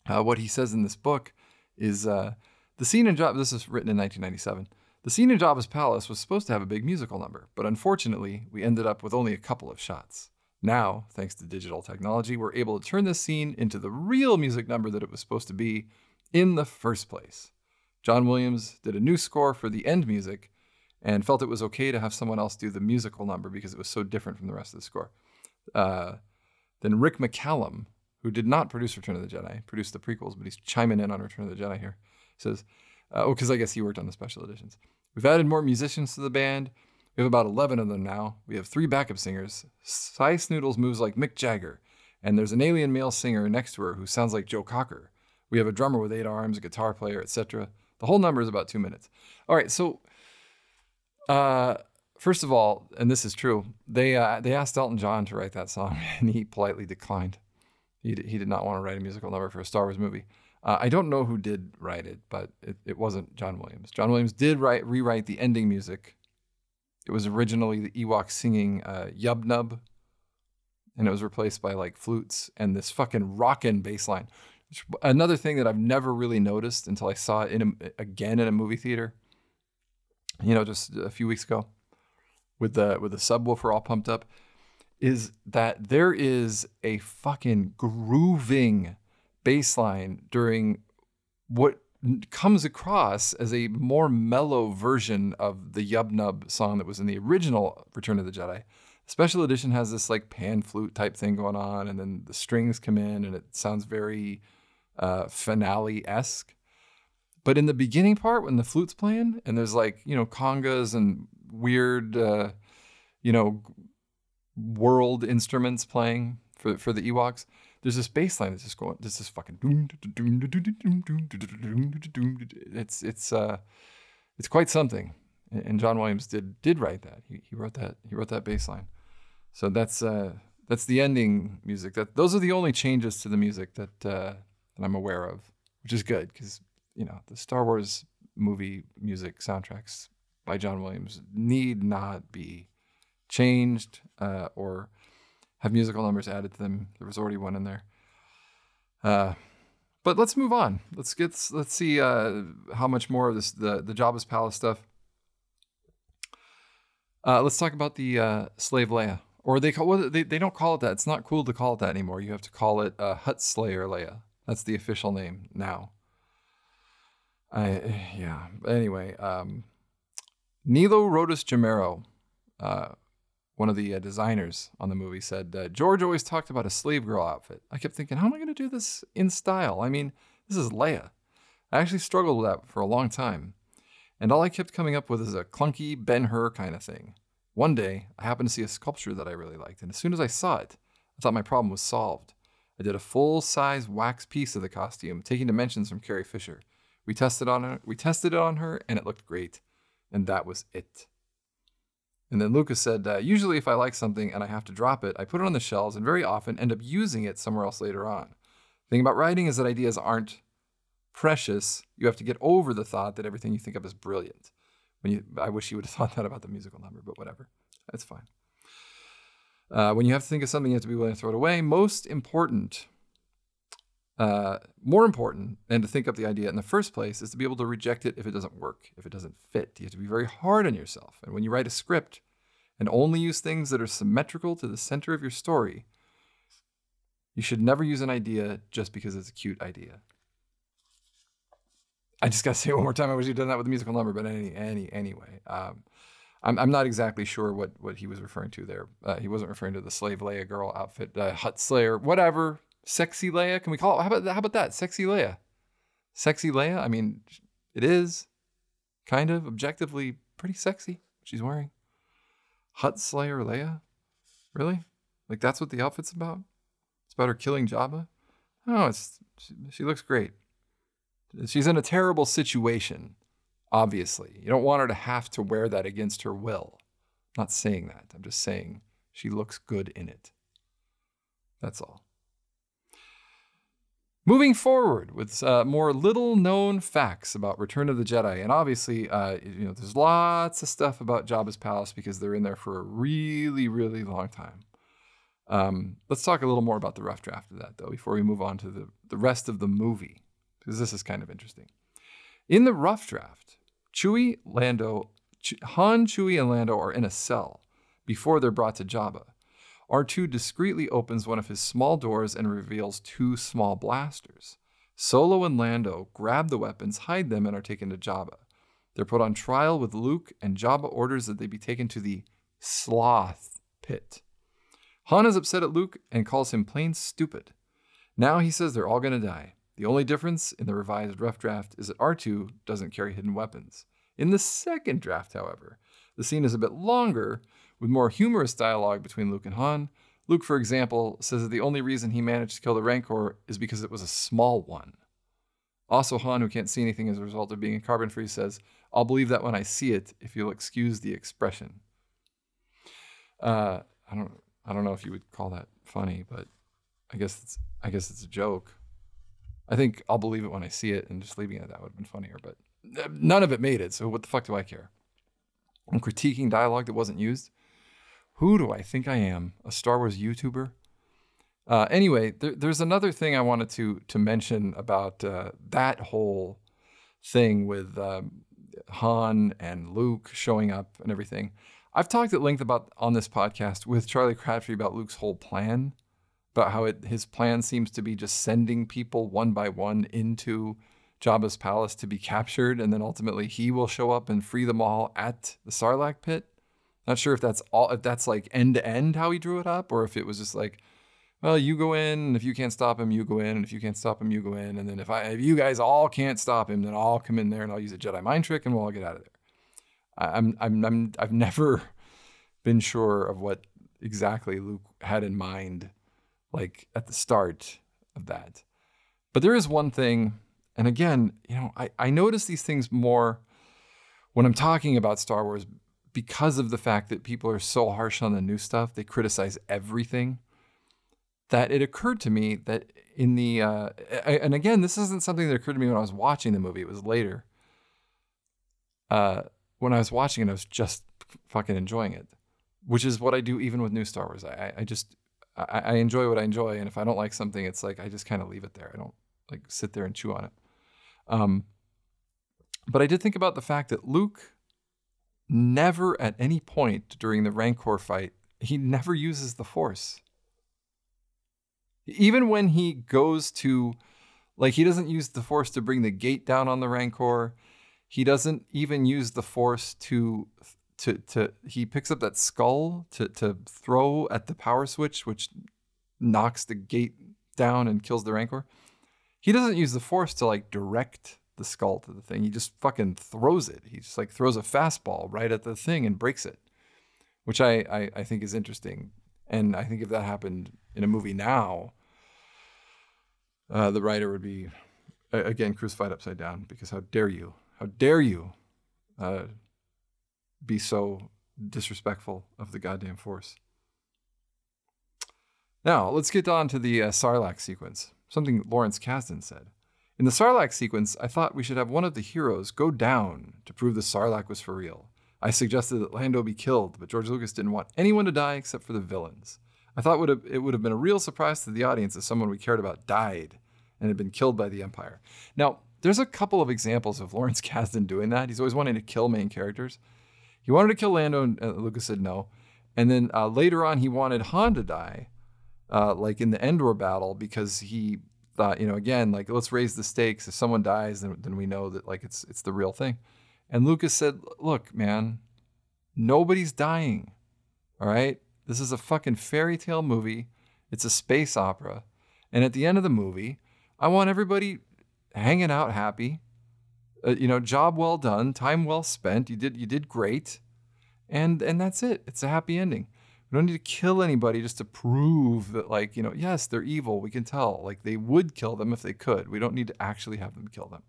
uh, what he says in this book is uh, the scene in Jabba. This is written in 1997. The scene in Jabba's palace was supposed to have a big musical number, but unfortunately, we ended up with only a couple of shots. Now, thanks to digital technology, we're able to turn this scene into the real music number that it was supposed to be in the first place. John Williams did a new score for the end music and felt it was okay to have someone else do the musical number because it was so different from the rest of the score. Uh, then Rick McCallum who did not produce Return of the Jedi, produced the prequels, but he's chiming in on Return of the Jedi here. He says, uh, oh, because I guess he worked on the special editions. We've added more musicians to the band. We have about 11 of them now. We have three backup singers. Sy Snootles moves like Mick Jagger, and there's an alien male singer next to her who sounds like Joe Cocker. We have a drummer with eight arms, a guitar player, etc. The whole number is about two minutes. All right, so uh, first of all, and this is true, they uh, they asked Elton John to write that song, and he politely declined. He, he did not want to write a musical number for a Star Wars movie. Uh, I don't know who did write it, but it, it wasn't John Williams. John Williams did write rewrite the ending music. It was originally the Ewok singing uh, Yub Nub, and it was replaced by like flutes and this fucking rockin' bass line. Another thing that I've never really noticed until I saw it in a, again in a movie theater. You know, just a few weeks ago, with the with the subwoofer all pumped up is that there is a fucking grooving bass line during what comes across as a more mellow version of the Yub Nub song that was in the original Return of the Jedi. Special edition has this like pan flute type thing going on, and then the strings come in, and it sounds very uh, finale esque. But in the beginning part, when the flute's playing, and there's like you know congas and weird, uh, you know, world instruments playing for, for the Ewoks. there's this bass line that's just going, this is fucking. It's it's uh, it's quite something, and John Williams did did write that. He, he wrote that he wrote that bass line. So that's uh, that's the ending music. That those are the only changes to the music that uh, that I'm aware of, which is good because you know the Star Wars movie music soundtracks by John Williams need not be changed uh, or have musical numbers added to them. There was already one in there. Uh, but let's move on. Let's get let's see uh, how much more of this the the Jabba's palace stuff. Uh, let's talk about the uh, slave Leia, or they call well, they they don't call it that. It's not cool to call it that anymore. You have to call it uh, Hutt Slayer Leia. That's the official name now. I yeah. Anyway, um, Nilo Rodis Jamero, uh, one of the uh, designers on the movie, said uh, George always talked about a slave girl outfit. I kept thinking, how am I going to do this in style? I mean, this is Leia. I actually struggled with that for a long time, and all I kept coming up with is a clunky Ben Hur kind of thing. One day, I happened to see a sculpture that I really liked, and as soon as I saw it, I thought my problem was solved. I did a full-size wax piece of the costume, taking dimensions from Carrie Fisher. We tested on her, we tested it on her, and it looked great, and that was it. And then Lucas said, uh, usually if I like something and I have to drop it, I put it on the shelves and very often end up using it somewhere else later on. The thing about writing is that ideas aren't precious. You have to get over the thought that everything you think of is brilliant. When you, I wish you would have thought that about the musical number, but whatever. That's fine. Uh, when you have to think of something, you have to be willing to throw it away. Most important, uh, more important than to think up the idea in the first place is to be able to reject it if it doesn't work, if it doesn't fit. You have to be very hard on yourself. And when you write a script and only use things that are symmetrical to the center of your story, you should never use an idea just because it's a cute idea. I just got to say one more time. I wish you'd done that with the musical number, but any, any, anyway. Um, I'm, I'm not exactly sure what, what he was referring to there. Uh, he wasn't referring to the slave Leia girl outfit, uh, Hutt Slayer, whatever. Sexy Leia. Can we call it? How about, how about that? Sexy Leia. Sexy Leia. I mean, it is kind of objectively pretty sexy. She's wearing Hutt Slayer Leia. Really? Like that's what the outfit's about? It's about her killing Jabba. Oh, it's she, she looks great. She's in a terrible situation obviously. You don't want her to have to wear that against her will. I'm not saying that. I'm just saying she looks good in it. That's all. Moving forward with uh, more little known facts about Return of the Jedi. And obviously, uh, you know, there's lots of stuff about Jabba's palace because they're in there for a really, really long time. Um, let's talk a little more about the rough draft of that, though, before we move on to the, the rest of the movie, because this is kind of interesting. In the rough draft, Chewie, Lando, Han, Chewie, and Lando are in a cell before they're brought to Jabba. R2 discreetly opens one of his small doors and reveals two small blasters. Solo and Lando grab the weapons, hide them, and are taken to Jabba. They're put on trial with Luke, and Jabba orders that they be taken to the Sloth Pit. Han is upset at Luke and calls him plain stupid. Now he says they're all going to die. The only difference in the revised rough draft is that R2 doesn't carry hidden weapons. In the second draft, however, the scene is a bit longer, with more humorous dialogue between Luke and Han. Luke, for example, says that the only reason he managed to kill the Rancor is because it was a small one. Also, Han, who can't see anything as a result of being a carbon free, says, I'll believe that when I see it, if you'll excuse the expression. Uh, I don't I don't know if you would call that funny, but I guess it's I guess it's a joke. I think I'll believe it when I see it, and just leaving it that would have been funnier. But uh, none of it made it, so what the fuck do I care? I'm critiquing dialogue that wasn't used. Who do I think I am? A Star Wars YouTuber? Uh, anyway, there, there's another thing I wanted to to mention about uh, that whole thing with um, Han and Luke showing up and everything. I've talked at length about on this podcast with Charlie Crabtree about Luke's whole plan about how it, his plan seems to be just sending people one by one into Jabba's palace to be captured, and then ultimately he will show up and free them all at the Sarlacc pit. Not sure if that's all, if that's like end to end how he drew it up, or if it was just like, well, you go in, and if you can't stop him, you go in, and if you can't stop him, you go in, and then if I, if you guys all can't stop him, then I'll come in there and I'll use a Jedi mind trick, and we'll all get out of there. I'm, I'm, I'm, I've never been sure of what exactly Luke had in mind like at the start of that. But there is one thing, and again, you know, I, I notice these things more when I'm talking about Star Wars because of the fact that people are so harsh on the new stuff, they criticize everything. That it occurred to me that in the, uh, and again, this isn't something that occurred to me when I was watching the movie, it was later. Uh, when I was watching it, I was just fucking enjoying it, which is what I do even with new Star Wars. I, I just, I, I enjoy what I enjoy. And if I don't like something, it's like, I just kind of leave it there. I don't like sit there and chew on it. Um, but I did think about the fact that Luke never at any point during the Rancor fight, he never uses the Force. Even when he goes to, like, he doesn't use the Force to bring the gate down on the Rancor. He doesn't even use the Force to, to, to, he picks up that skull to, to throw at the power switch, which knocks the gate down and kills the Rancor. He doesn't use the Force to, like, direct the skull to the thing. He just fucking throws it. He just like throws a fastball right at the thing and breaks it, which I, I, I think is interesting. And I think if that happened in a movie now, uh, the writer would be again crucified upside down because how dare you? How dare you uh, be so disrespectful of the goddamn force? Now let's get on to the uh, Sarlacc sequence. Something Lawrence Kasdan said. In the Sarlacc sequence, I thought we should have one of the heroes go down to prove the Sarlacc was for real. I suggested that Lando be killed, but George Lucas didn't want anyone to die except for the villains. I thought it would have been a real surprise to the audience if someone we cared about died and had been killed by the Empire. Now, there's a couple of examples of Lawrence Kasdan doing that. He's always wanting to kill main characters. He wanted to kill Lando, and uh, Lucas said no. And then uh, later on, he wanted Han to die, uh, like in the Endor battle, because he thought, you know, again, like let's raise the stakes. If someone dies, then, then we know that like it's it's the real thing. And Lucas said, "Look, man, nobody's dying. All right, this is a fucking fairy tale movie. It's a space opera, and at the end of the movie, I want everybody hanging out happy. Uh, you know, job well done, time well spent. You did you did great, and and that's it. It's a happy ending." We don't need to kill anybody just to prove that, like, you know, yes, they're evil. We can tell. Like, they would kill them if they could. We don't need to actually have them kill them.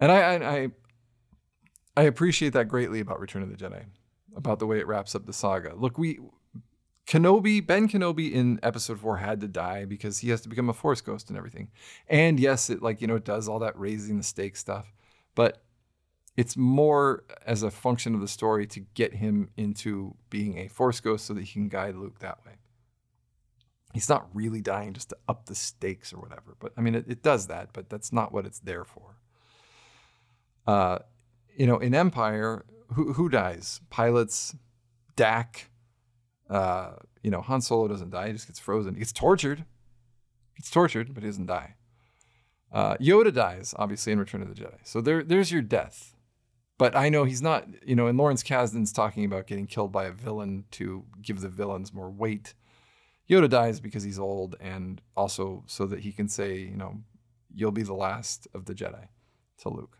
And I, I, I appreciate that greatly about Return of the Jedi, about the way it wraps up the saga. Look, we Kenobi, Ben Kenobi in episode four had to die because he has to become a force ghost and everything. And yes, it like, you know, it does all that raising the stakes stuff. But it's more as a function of the story to get him into being a force ghost so that he can guide Luke that way. He's not really dying just to up the stakes or whatever. But I mean, it, it does that, but that's not what it's there for. Uh, you know, in Empire, who, who dies? Pilots, Dak. Uh, you know, Han Solo doesn't die; he just gets frozen. He gets tortured. Gets tortured, but he doesn't die. Uh, Yoda dies, obviously, in Return of the Jedi. So there, there's your death. But I know he's not, you know, and Lawrence Kasdan's talking about getting killed by a villain to give the villains more weight. Yoda dies because he's old and also so that he can say, you know, you'll be the last of the Jedi to Luke.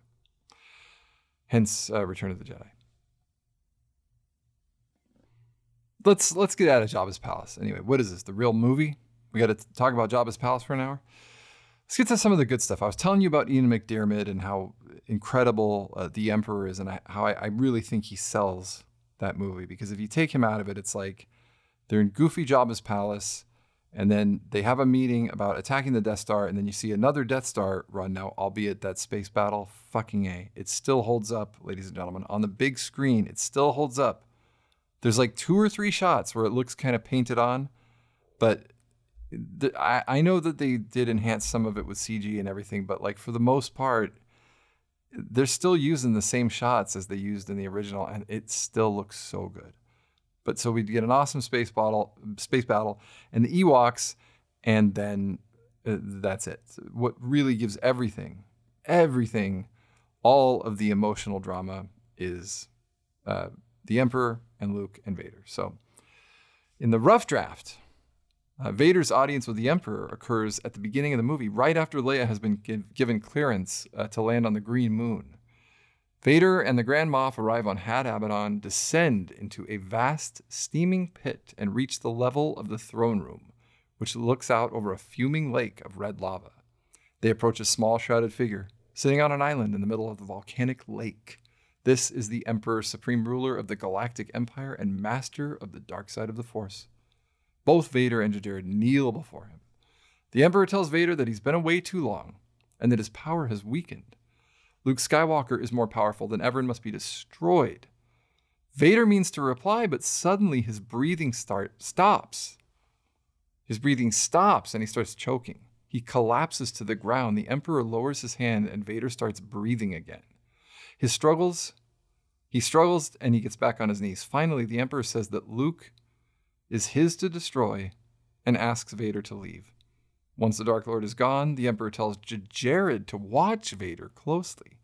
Hence, uh, Return of the Jedi. Let's let's get out of Jabba's palace. Anyway, what is this? The real movie? We got to talk about Jabba's palace for an hour. Let's get to some of the good stuff. I was telling you about Ian McDiarmid and how incredible uh, the Emperor is, and I, how I, I, really think he sells that movie. Because if you take him out of it, it's like they're in Goofy Jabba's palace, and then they have a meeting about attacking the Death Star, and then you see another Death Star run now, albeit that space battle. Fucking a, it still holds up, ladies and gentlemen, on the big screen. It still holds up. There's like two or three shots where it looks kind of painted on, but the, I, I know that they did enhance some of it with CG and everything, but like for the most part, they're still using the same shots as they used in the original, and it still looks so good. But so we get an awesome space battle, space battle, and the Ewoks, and then uh, that's it. What really gives everything, everything, all of the emotional drama is uh, the Emperor and Luke and Vader. So in the rough draft, uh, Vader's audience with the Emperor occurs at the beginning of the movie, right after Leia has been give, given clearance uh, to land on the Green Moon. Vader and the Grand Moff arrive on Had Abbadon, descend into a vast, steaming pit, and reach the level of the throne room, which looks out over a fuming lake of red lava. They approach a small shrouded figure sitting on an island in the middle of the volcanic lake. This is the Emperor, supreme ruler of the Galactic Empire and master of the dark side of the Force. Both Vader and Jared kneel before him. The Emperor tells Vader that he's been away too long and that his power has weakened. Luke Skywalker is more powerful than ever and must be destroyed. Vader means to reply, but suddenly his breathing start stops. His breathing stops and he starts choking. He collapses to the ground. The Emperor lowers his hand and Vader starts breathing again. His struggles, he struggles and he gets back on his knees. Finally, the Emperor says that Luke is his to destroy and asks Vader to leave. Once the Dark Lord is gone, the Emperor tells Jared to watch Vader closely.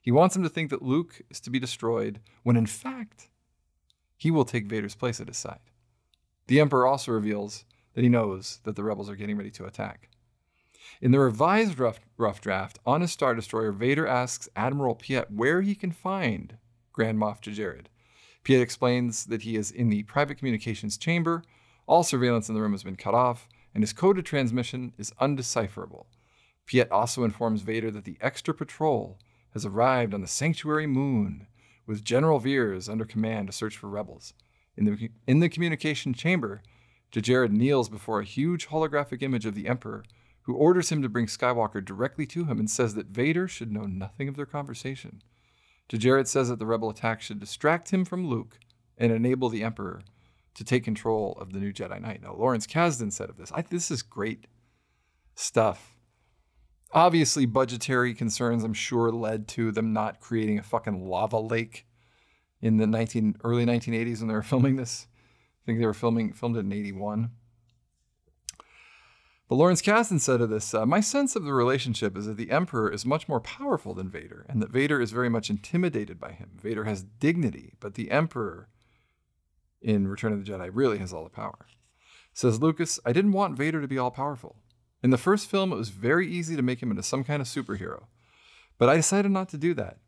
He wants him to think that Luke is to be destroyed, when in fact, he will take Vader's place at his side. The Emperor also reveals that he knows that the rebels are getting ready to attack. In the revised rough, rough draft, on his Star Destroyer, Vader asks Admiral Piet where he can find Grand Moff Jared. Piet explains that he is in the private communications chamber, all surveillance in the room has been cut off, and his coded transmission is undecipherable. Piet also informs Vader that the extra patrol has arrived on the sanctuary moon, with General Veers under command to search for rebels. In the, in the communication chamber, Jared kneels before a huge holographic image of the Emperor, who orders him to bring Skywalker directly to him and says that Vader should know nothing of their conversation. Jared says that the rebel attack should distract him from Luke and enable the Emperor to take control of the new Jedi Knight. Now, Lawrence Kasdan said of this, I, this is great stuff. Obviously, budgetary concerns, I'm sure, led to them not creating a fucking lava lake in the 19, early 1980s when they were filming this. I think they were filming filmed it in 81. But Lawrence Kasdan said of this, uh, my sense of the relationship is that the Emperor is much more powerful than Vader, and that Vader is very much intimidated by him. Vader has dignity, but the Emperor in Return of the Jedi really has all the power. Says Lucas, I didn't want Vader to be all powerful. In the first film, it was very easy to make him into some kind of superhero, but I decided not to do that.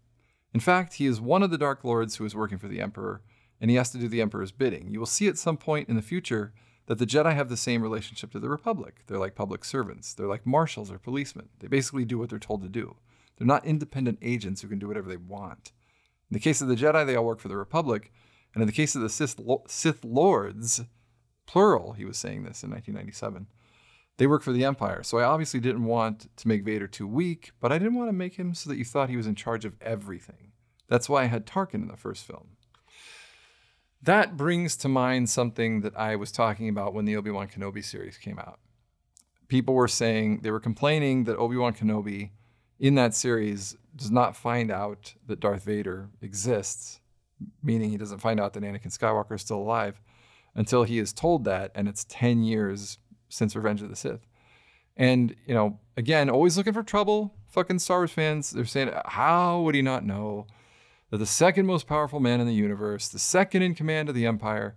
In fact, he is one of the Dark Lords who is working for the Emperor, and he has to do the Emperor's bidding. You will see at some point in the future that the Jedi have the same relationship to the Republic. They're like public servants, they're like marshals or policemen. They basically do what they're told to do. They're not independent agents who can do whatever they want. In the case of the Jedi, they all work for the Republic. And in the case of the Sith, Sith Lords, plural, he was saying this in 1997, they work for the Empire. So I obviously didn't want to make Vader too weak, but I didn't want to make him so that you thought he was in charge of everything. That's why I had Tarkin in the first film. That brings to mind something that I was talking about when the Obi Wan Kenobi series came out. People were saying, they were complaining that Obi Wan Kenobi in that series does not find out that Darth Vader exists, meaning he doesn't find out that Anakin Skywalker is still alive until he is told that, and it's 10 years since Revenge of the Sith. And, you know, again, always looking for trouble, fucking Star Wars fans. They're saying, how would he not know? That the second most powerful man in the universe, the second in command of the Empire,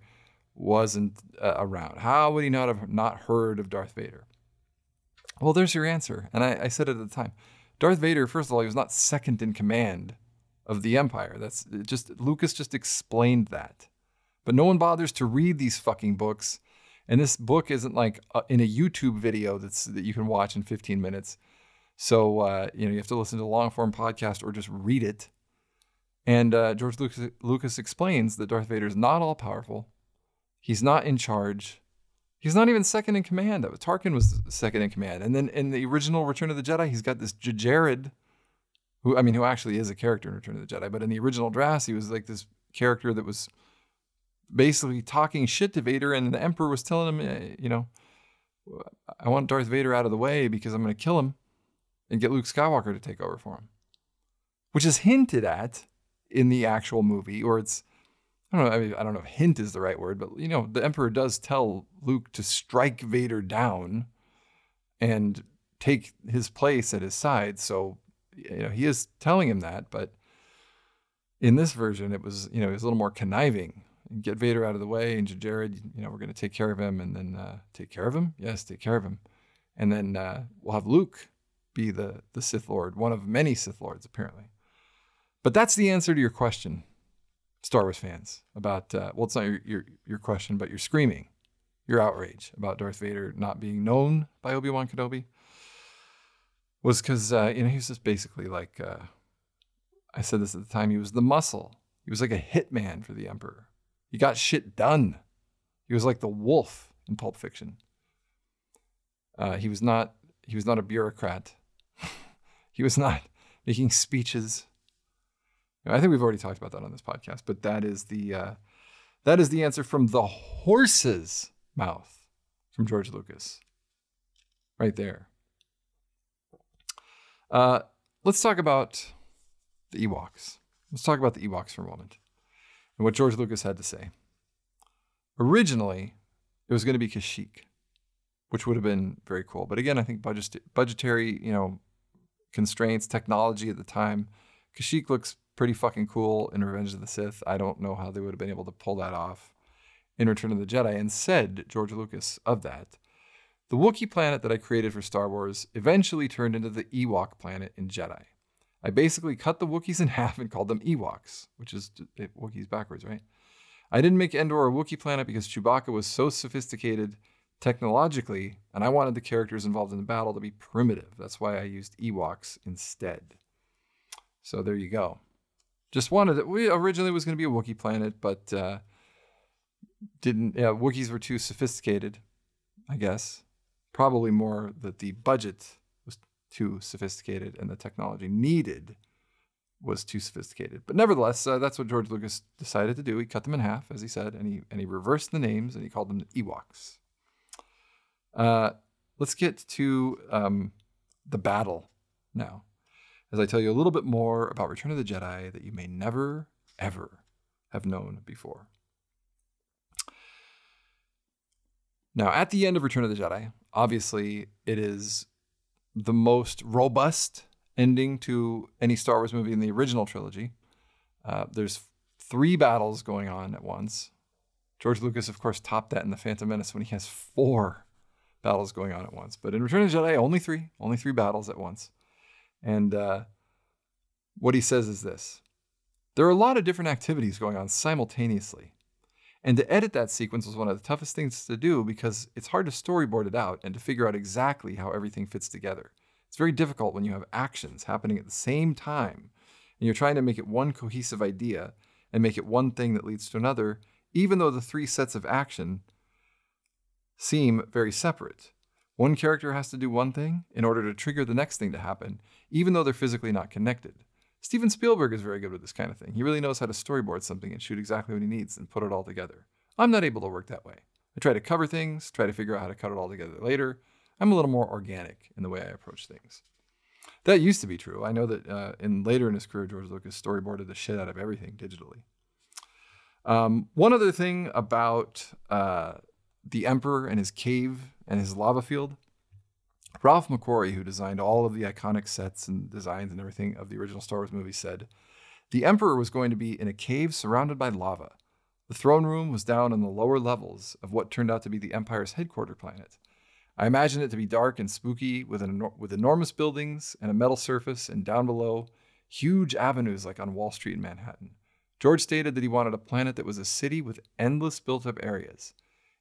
wasn't uh, around. How would he not have not heard of Darth Vader? Well, there's your answer. And I, I said it at the time. Darth Vader, first of all, he was not second in command of the Empire. That's just Lucas just explained that. But no one bothers to read these fucking books. And this book isn't like uh, in a YouTube video that's that you can watch in 15 minutes. So uh, you know you have to listen to a long form podcast or just read it. And uh, George Lucas, Lucas explains that Darth Vader is not all powerful. He's not in charge. He's not even second in command. Tarkin was second in command. And then in the original Return of the Jedi, he's got this Jared, who I mean, who actually is a character in Return of the Jedi. But in the original drafts, he was like this character that was basically talking shit to Vader, and the Emperor was telling him, you know, I want Darth Vader out of the way because I'm going to kill him and get Luke Skywalker to take over for him, which is hinted at in the actual movie, or it's I don't know. I, mean, I don't know if hint is the right word, but you know, the Emperor does tell Luke to strike Vader down and take his place at his side. So you know, he is telling him that, but in this version, it was you know, it was a little more conniving. Get Vader out of the way, and Jared, you know, we're going to take care of him, and then uh, take care of him. Yes, take care of him, and then uh, we'll have Luke be the the Sith Lord, one of many Sith Lords, apparently. But that's the answer to your question, Star Wars fans, about, uh, well, it's not your, your, your question, but you're screaming. your outrage about Darth Vader not being known by Obi Wan Kenobi was because uh, you know he was just basically like uh, I said this at the time. He was the muscle. He was like a hitman for the Emperor. He got shit done. He was like the wolf in Pulp Fiction. Uh, he was not. He was not a bureaucrat. he was not making speeches. I think we've already talked about that on this podcast, but that is the uh, that is the answer from the horse's mouth from George Lucas, right there. Uh, let's talk about the Ewoks. Let's talk about the Ewoks for a moment and what George Lucas had to say. Originally, it was going to be Kashyyyk, which would have been very cool. But again, I think budget, budgetary, you know, constraints, technology at the time, Kashyyyk looks pretty fucking cool in Revenge of the Sith. I don't know how they would have been able to pull that off in Return of the Jedi. And said George Lucas of that, the Wookiee planet that I created for Star Wars eventually turned into the Ewok planet in Jedi. I basically cut the Wookiees in half and called them Ewoks, which is eh, Wookiees backwards, right? I didn't make Endor a Wookiee planet because Chewbacca was so sophisticated technologically, and I wanted the characters involved in the battle to be primitive. That's why I used Ewoks instead. So there you go. Just wanted it. We originally was going to be a Wookiee planet, but uh, didn't. Yeah, Wookiees were too sophisticated, I guess. Probably more that the budget was too sophisticated and the technology needed was too sophisticated. But nevertheless, uh, that's what George Lucas decided to do. He cut them in half, as he said, and he and he reversed the names and he called them the Ewoks. Uh, let's get to um, the battle now, as I tell you a little bit more about Return of the Jedi that you may never ever have known before. Now, at the end of Return of the Jedi, obviously it is the most robust ending to any Star Wars movie in the original trilogy. Uh, there's three battles going on at once. George Lucas, of course, topped that in The Phantom Menace when he has four battles going on at once. But in Return of the Jedi, only three, only three battles at once. And uh, what he says is this there are a lot of different activities going on simultaneously. And to edit that sequence was one of the toughest things to do because it's hard to storyboard it out and to figure out exactly how everything fits together. It's very difficult when you have actions happening at the same time and you're trying to make it one cohesive idea and make it one thing that leads to another, even though the three sets of action seem very separate. One character has to do one thing in order to trigger the next thing to happen, even though they're physically not connected. Steven Spielberg is very good with this kind of thing. He really knows how to storyboard something and shoot exactly what he needs and put it all together. I'm not able to work that way. I try to cover things, try to figure out how to cut it all together later. I'm a little more organic in the way I approach things. That used to be true. I know that uh, in later in his career, George Lucas storyboarded the shit out of everything digitally. Um, one other thing about uh, the Emperor and his cave and his lava field Ralph McQuarrie, who designed all of the iconic sets and designs and everything of the original Star Wars movie, said The Emperor was going to be in a cave surrounded by lava. The throne room was down in the lower levels of what turned out to be the Empire's headquarter planet. I imagined it to be dark and spooky with, an, with enormous buildings and a metal surface, and down below, huge avenues like on Wall Street in Manhattan. George stated that he wanted a planet that was a city with endless built up areas.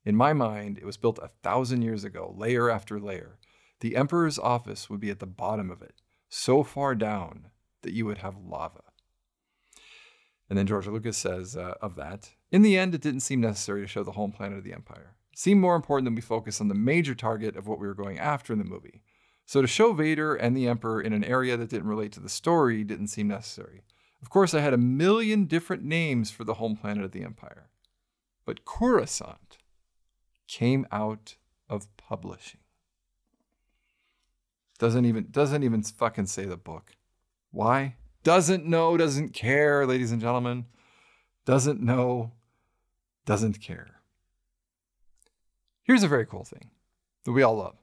In my mind, it was built a thousand years ago, layer after layer the emperor's office would be at the bottom of it, so far down that you would have lava. And then George Lucas says uh, of that, in the end, it didn't seem necessary to show the home planet of the Empire. It seemed more important that we focus on the major target of what we were going after in the movie. So to show Vader and the Emperor in an area that didn't relate to the story didn't seem necessary. Of course, I had a million different names for the home planet of the Empire. But Coruscant came out of publishing. Doesn't even doesn't even fucking say the book. Why? Doesn't know, doesn't care, ladies and gentlemen. Doesn't know, doesn't care. Here's a very cool thing that we all love.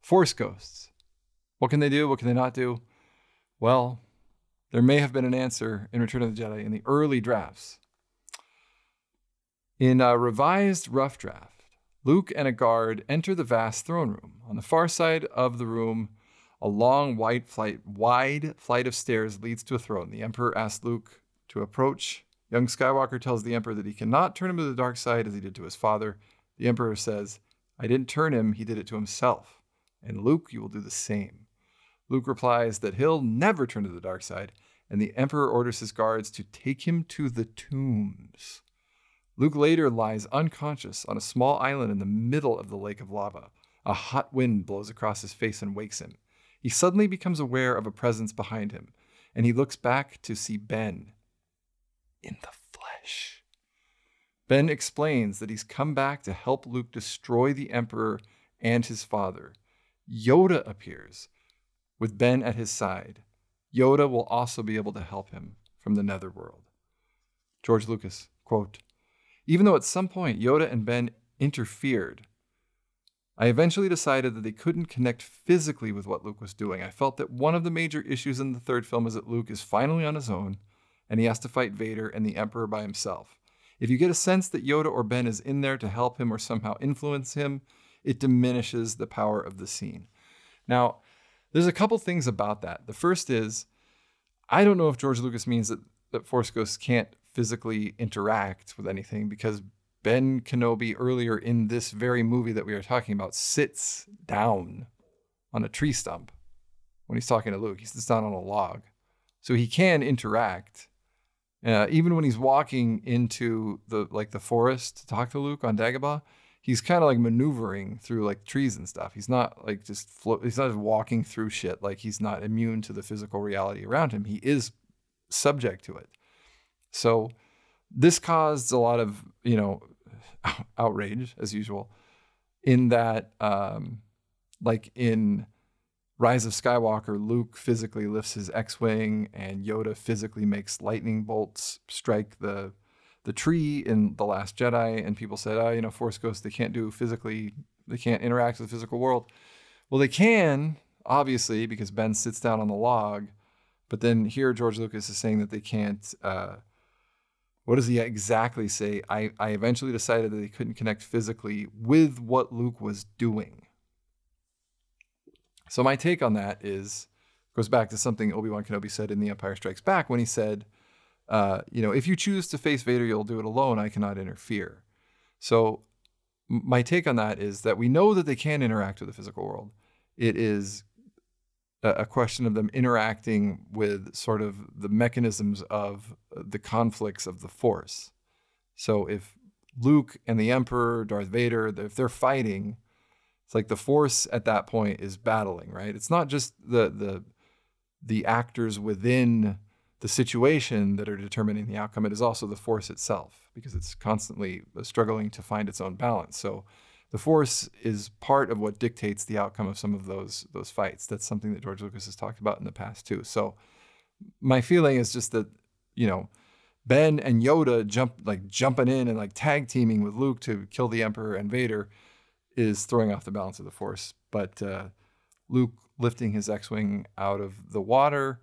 Force ghosts. What can they do? What can they not do? Well, there may have been an answer in Return of the Jedi in the early drafts. In a revised rough draft, Luke and a guard enter the vast throne room. On the far side of the room, a long, wide flight, wide flight of stairs leads to a throne. The Emperor asks Luke to approach. Young Skywalker tells the Emperor that he cannot turn him to the dark side as he did to his father. The Emperor says, I didn't turn him, he did it to himself. And Luke, you will do the same. Luke replies that he'll never turn to the dark side, and the Emperor orders his guards to take him to the tombs. Luke later lies unconscious on a small island in the middle of the lake of lava. A hot wind blows across his face and wakes him. He suddenly becomes aware of a presence behind him, and he looks back to see Ben in the flesh. Ben explains that he's come back to help Luke destroy the Emperor and his father. Yoda appears with Ben at his side. Yoda will also be able to help him from the netherworld. George Lucas, quote, even though at some point Yoda and Ben interfered, I eventually decided that they couldn't connect physically with what Luke was doing. I felt that one of the major issues in the third film is that Luke is finally on his own and he has to fight Vader and the Emperor by himself. If you get a sense that Yoda or Ben is in there to help him or somehow influence him, it diminishes the power of the scene. Now, there's a couple things about that. The first is, I don't know if George Lucas means that, that Force Ghosts can't physically interact with anything because Ben Kenobi earlier in this very movie that we are talking about sits down on a tree stump when he's talking to Luke. He sits down on a log. So he can interact. Uh, even when he's walking into the like the forest to talk to Luke on Dagobah, he's kind of like maneuvering through like trees and stuff. He's not like just float. He's not just walking through shit. Like he's not immune to the physical reality around him. He is subject to it. So this caused a lot of you know outrage as usual, in that um, like in Rise of Skywalker, Luke physically lifts his X-wing, and Yoda physically makes lightning bolts strike the the tree in the Last Jedi. And people said, oh, you know, Force Ghosts they can't do physically, they can't interact with the physical world. Well, they can obviously because Ben sits down on the log, but then here George Lucas is saying that they can't. Uh, what does he exactly say? I, I eventually decided that they couldn't connect physically with what Luke was doing. So my take on that is goes back to something Obi-Wan Kenobi said in The Empire Strikes Back when he said, uh, you know, if you choose to face Vader, you'll do it alone. I cannot interfere. So my take on that is that we know that they can interact with the physical world. It is a question of them interacting with sort of the mechanisms of the conflicts of the Force. So if Luke and the Emperor, Darth Vader, if they're fighting, it's like the Force at that point is battling, right? It's not just the the the actors within the situation that are determining the outcome. It is also the Force itself because it's constantly struggling to find its own balance. So the force is part of what dictates the outcome of some of those those fights. That's something that George Lucas has talked about in the past too. So my feeling is just that you know Ben and Yoda jump like jumping in and like tag teaming with Luke to kill the Emperor and Vader is throwing off the balance of the force. But uh, Luke lifting his X-wing out of the water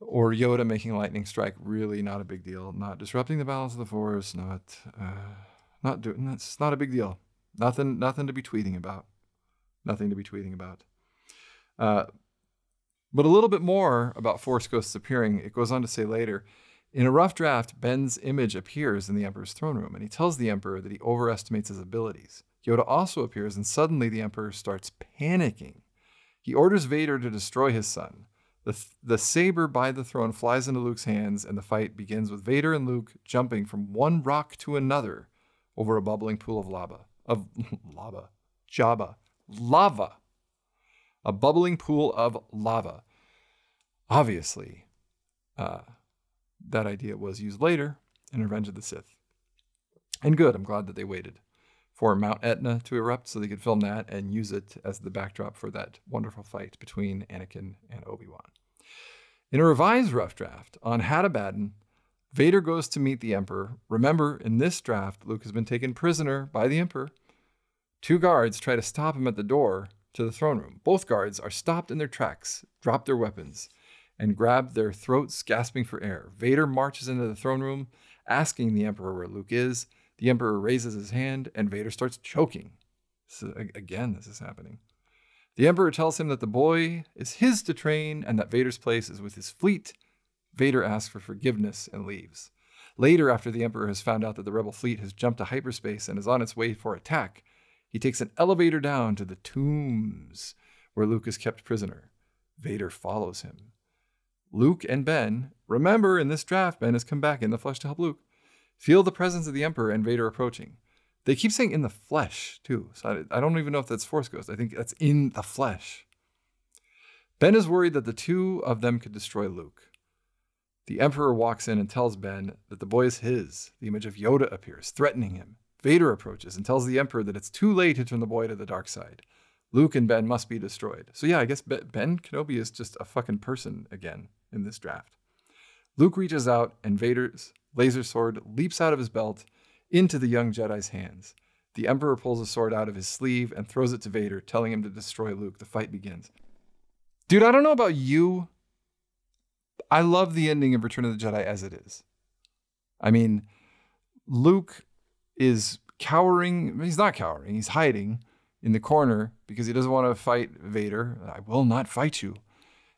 or Yoda making lightning strike really not a big deal. Not disrupting the balance of the force. Not uh, not doing that's not a big deal. Nothing, nothing to be tweeting about. Nothing to be tweeting about. Uh, but a little bit more about Force Ghosts appearing. It goes on to say later, in a rough draft, Ben's image appears in the Emperor's throne room, and he tells the Emperor that he overestimates his abilities. Yoda also appears, and suddenly the Emperor starts panicking. He orders Vader to destroy his son. The, the saber by the throne flies into Luke's hands, and the fight begins with Vader and Luke jumping from one rock to another over a bubbling pool of lava of lava, Jabba, lava, a bubbling pool of lava. Obviously, uh, that idea was used later in Revenge of the Sith. And good, I'm glad that they waited for Mount Etna to erupt so they could film that and use it as the backdrop for that wonderful fight between Anakin and Obi Wan. In a revised rough draft on Had Abbadon, Vader goes to meet the Emperor. Remember, in this draft, Luke has been taken prisoner by the Emperor. Two guards try to stop him at the door to the throne room. Both guards are stopped in their tracks, drop their weapons, and grab their throats, gasping for air. Vader marches into the throne room, asking the Emperor where Luke is. The Emperor raises his hand, and Vader starts choking. So, again, this is happening. The Emperor tells him that the boy is his to train and that Vader's place is with his fleet Vader asks for forgiveness and leaves. Later, after the Emperor has found out that the rebel fleet has jumped to hyperspace and is on its way for attack, He takes an elevator down to the tombs where Luke is kept prisoner. Vader follows him. Luke and Ben, remember in this draft, Ben has come back in the flesh to help Luke, feel the presence of the Emperor and Vader approaching. They keep saying in the flesh, too. So I, I don't even know if that's Force Ghost. I think that's in the flesh. Ben is worried that the two of them could destroy Luke. The Emperor walks in and tells Ben that the boy is his. The image of Yoda appears, threatening him. Vader approaches and tells the Emperor that it's too late to turn the boy to the dark side. Luke and Ben must be destroyed. So, yeah, I guess Ben Kenobi is just a fucking person again in this draft. Luke reaches out, and Vader's laser sword leaps out of his belt into the young Jedi's hands. The Emperor pulls a sword out of his sleeve and throws it to Vader, telling him to destroy Luke. The fight begins. Dude, I don't know about you. I love the ending of Return of the Jedi as it is. I mean, Luke is cowering. He's not cowering, he's hiding in the corner because he doesn't want to fight Vader. I will not fight you.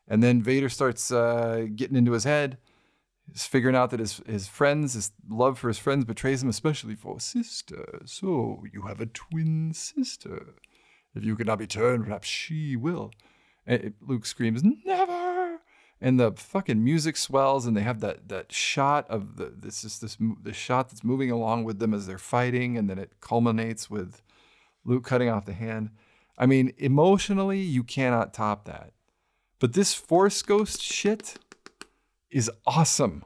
And then Vader starts uh, getting into his head. He's figuring out that his, his friends, his love for his friends betrays him, especially for sister. So you have a twin sister. If you cannot be turned, perhaps she will. And Luke screams, "Never!" And the fucking music swells, and they have that that shot of the this is this the shot that's moving along with them as they're fighting, and then it culminates with Luke cutting off the hand. I mean, emotionally, you cannot top that. But this Force Ghost shit is awesome.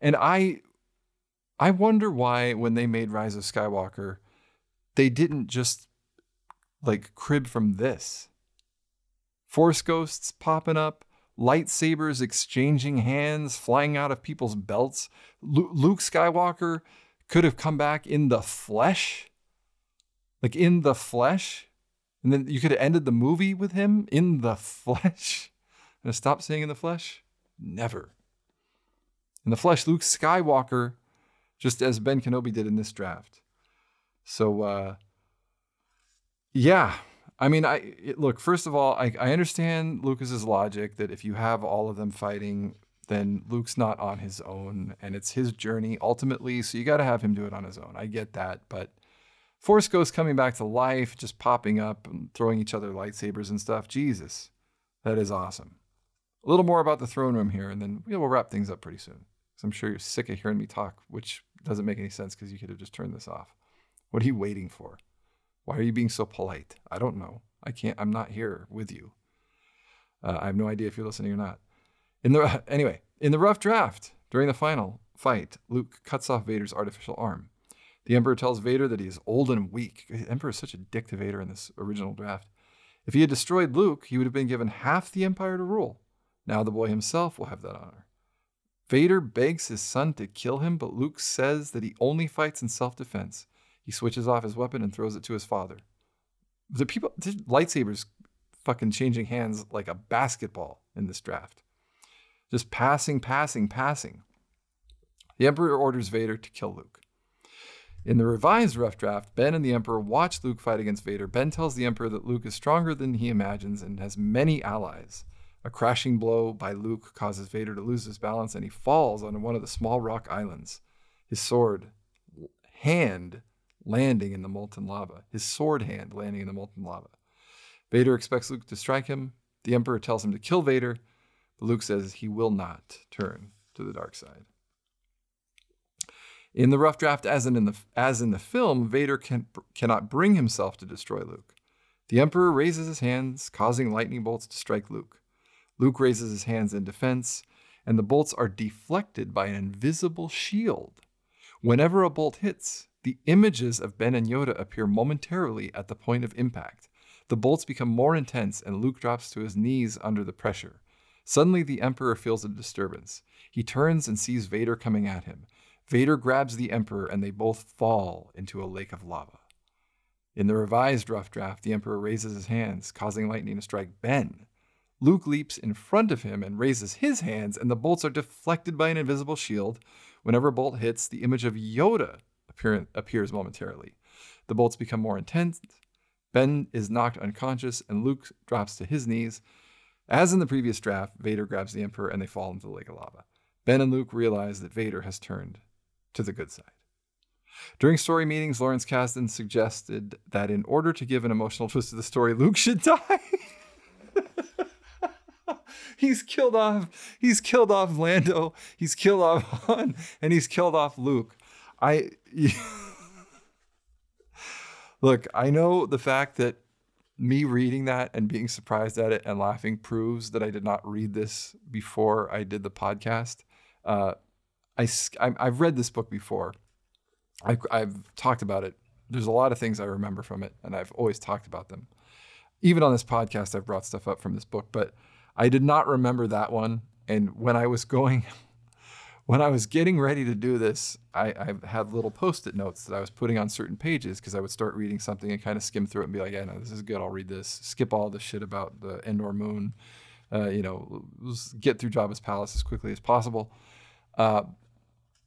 And I I wonder why when they made Rise of Skywalker, they didn't just like crib from this. Force ghosts popping up, lightsabers exchanging hands, flying out of people's belts. Luke Skywalker could have come back in the flesh. Like in the flesh. And then you could have ended the movie with him in the flesh. And stop saying in the flesh? Never. In the flesh, Luke Skywalker, just as Ben Kenobi did in this draft. So, uh, yeah, I mean, I look. First of all, I, I understand Lucas's logic that if you have all of them fighting, then Luke's not on his own, and it's his journey ultimately. So you got to have him do it on his own. I get that, but Force Ghost coming back to life, just popping up and throwing each other lightsabers and stuff. Jesus, that is awesome. A little more about the throne room here, and then we'll wrap things up pretty soon. Because I'm sure you're sick of hearing me talk, which doesn't make any sense because you could have just turned this off. What are you waiting for? Why are you being so polite? I don't know. I can't. I'm not here with you. Uh, I have no idea if you're listening or not. In the anyway, in the rough draft during the final fight, Luke cuts off Vader's artificial arm. The Emperor tells Vader that he is old and weak. The Emperor is such a dick to Vader in this original draft. If he had destroyed Luke, he would have been given half the Empire to rule. Now the boy himself will have that honor. Vader begs his son to kill him, but Luke says that he only fights in self defense. He switches off his weapon and throws it to his father. The people, the lightsabers fucking changing hands like a basketball in this draft. Just passing, passing, passing. The Emperor orders Vader to kill Luke. In the revised rough draft, Ben and the Emperor watch Luke fight against Vader. Ben tells the Emperor that Luke is stronger than he imagines and has many allies. A crashing blow by Luke causes Vader to lose his balance and he falls on one of the small rock islands. His sword hand landing in the molten lava, his sword hand landing in the molten lava. Vader expects Luke to strike him. The Emperor tells him to kill Vader, but Luke says he will not turn to the dark side. In the rough draft, as in, in the, as in the film, Vader can, cannot bring himself to destroy Luke. The Emperor raises his hands, causing lightning bolts to strike Luke. Luke raises his hands in defense, and the bolts are deflected by an invisible shield. Whenever a bolt hits, the images of Ben and Yoda appear momentarily at the point of impact. The bolts become more intense, and Luke drops to his knees under the pressure. Suddenly, the Emperor feels a disturbance. He turns and sees Vader coming at him. Vader grabs the Emperor, and they both fall into a lake of lava. In the revised rough draft, the Emperor raises his hands, causing lightning to strike Ben. Luke leaps in front of him and raises his hands, and the bolts are deflected by an invisible shield. Whenever a bolt hits, the image of Yoda appear, appears momentarily. The bolts become more intense. Ben is knocked unconscious, and Luke drops to his knees. As in the previous draft, Vader grabs the Emperor and they fall into the lake of lava. Ben and Luke realize that Vader has turned to the good side. During story meetings, Lawrence Kasdan suggested that in order to give an emotional twist to the story, Luke should die. he's killed off he's killed off Lando, he's killed off Han, and he's killed off Luke. I Look, I know the fact that me reading that and being surprised at it and laughing proves that I did not read this before I did the podcast. Uh, I, I've read this book before. I, I've talked about it. There's a lot of things I remember from it, and I've always talked about them. Even on this podcast, I've brought stuff up from this book, but I did not remember that one. And when I was going, when I was getting ready to do this, I, I had little post-it notes that I was putting on certain pages because I would start reading something and kind of skim through it and be like, yeah, no, this is good. I'll read this. Skip all the shit about the Endor moon. Uh, you know, get through Jabba's palace as quickly as possible. Uh,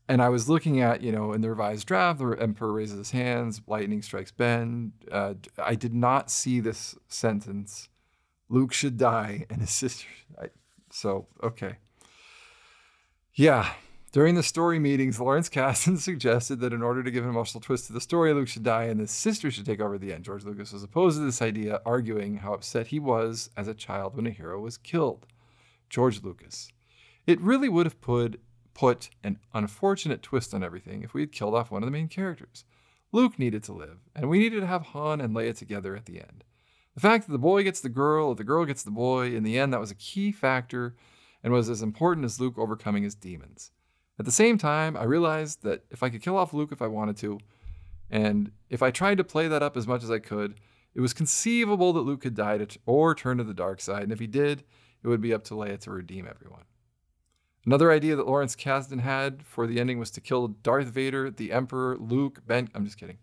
and I was looking at, you know, in the revised draft, the emperor raises his hands, lightning strikes Ben. Uh, I did not see this sentence. Luke should die, and his sister. I, so okay, yeah. During the story meetings, Lawrence Kasdan suggested that in order to give an emotional twist to the story, Luke should die and his sister should take over the end. George Lucas was opposed to this idea, arguing how upset he was as a child when a hero was killed. George Lucas. It really would have put put an unfortunate twist on everything if we had killed off one of the main characters. Luke needed to live, and we needed to have Han and Leia together at the end. The fact that the boy gets the girl or the girl gets the boy, in the end, that was a key factor and was as important as Luke overcoming his demons. At the same time, I realized that if I could kill off Luke if I wanted to, and if I tried to play that up as much as I could, it was conceivable that Luke could die to, or turn to the dark side, and if he did, it would be up to Leia to redeem everyone. Another idea that Lawrence Kasdan had for the ending was to kill Darth Vader, the Emperor, Luke, Ben. I'm just kidding.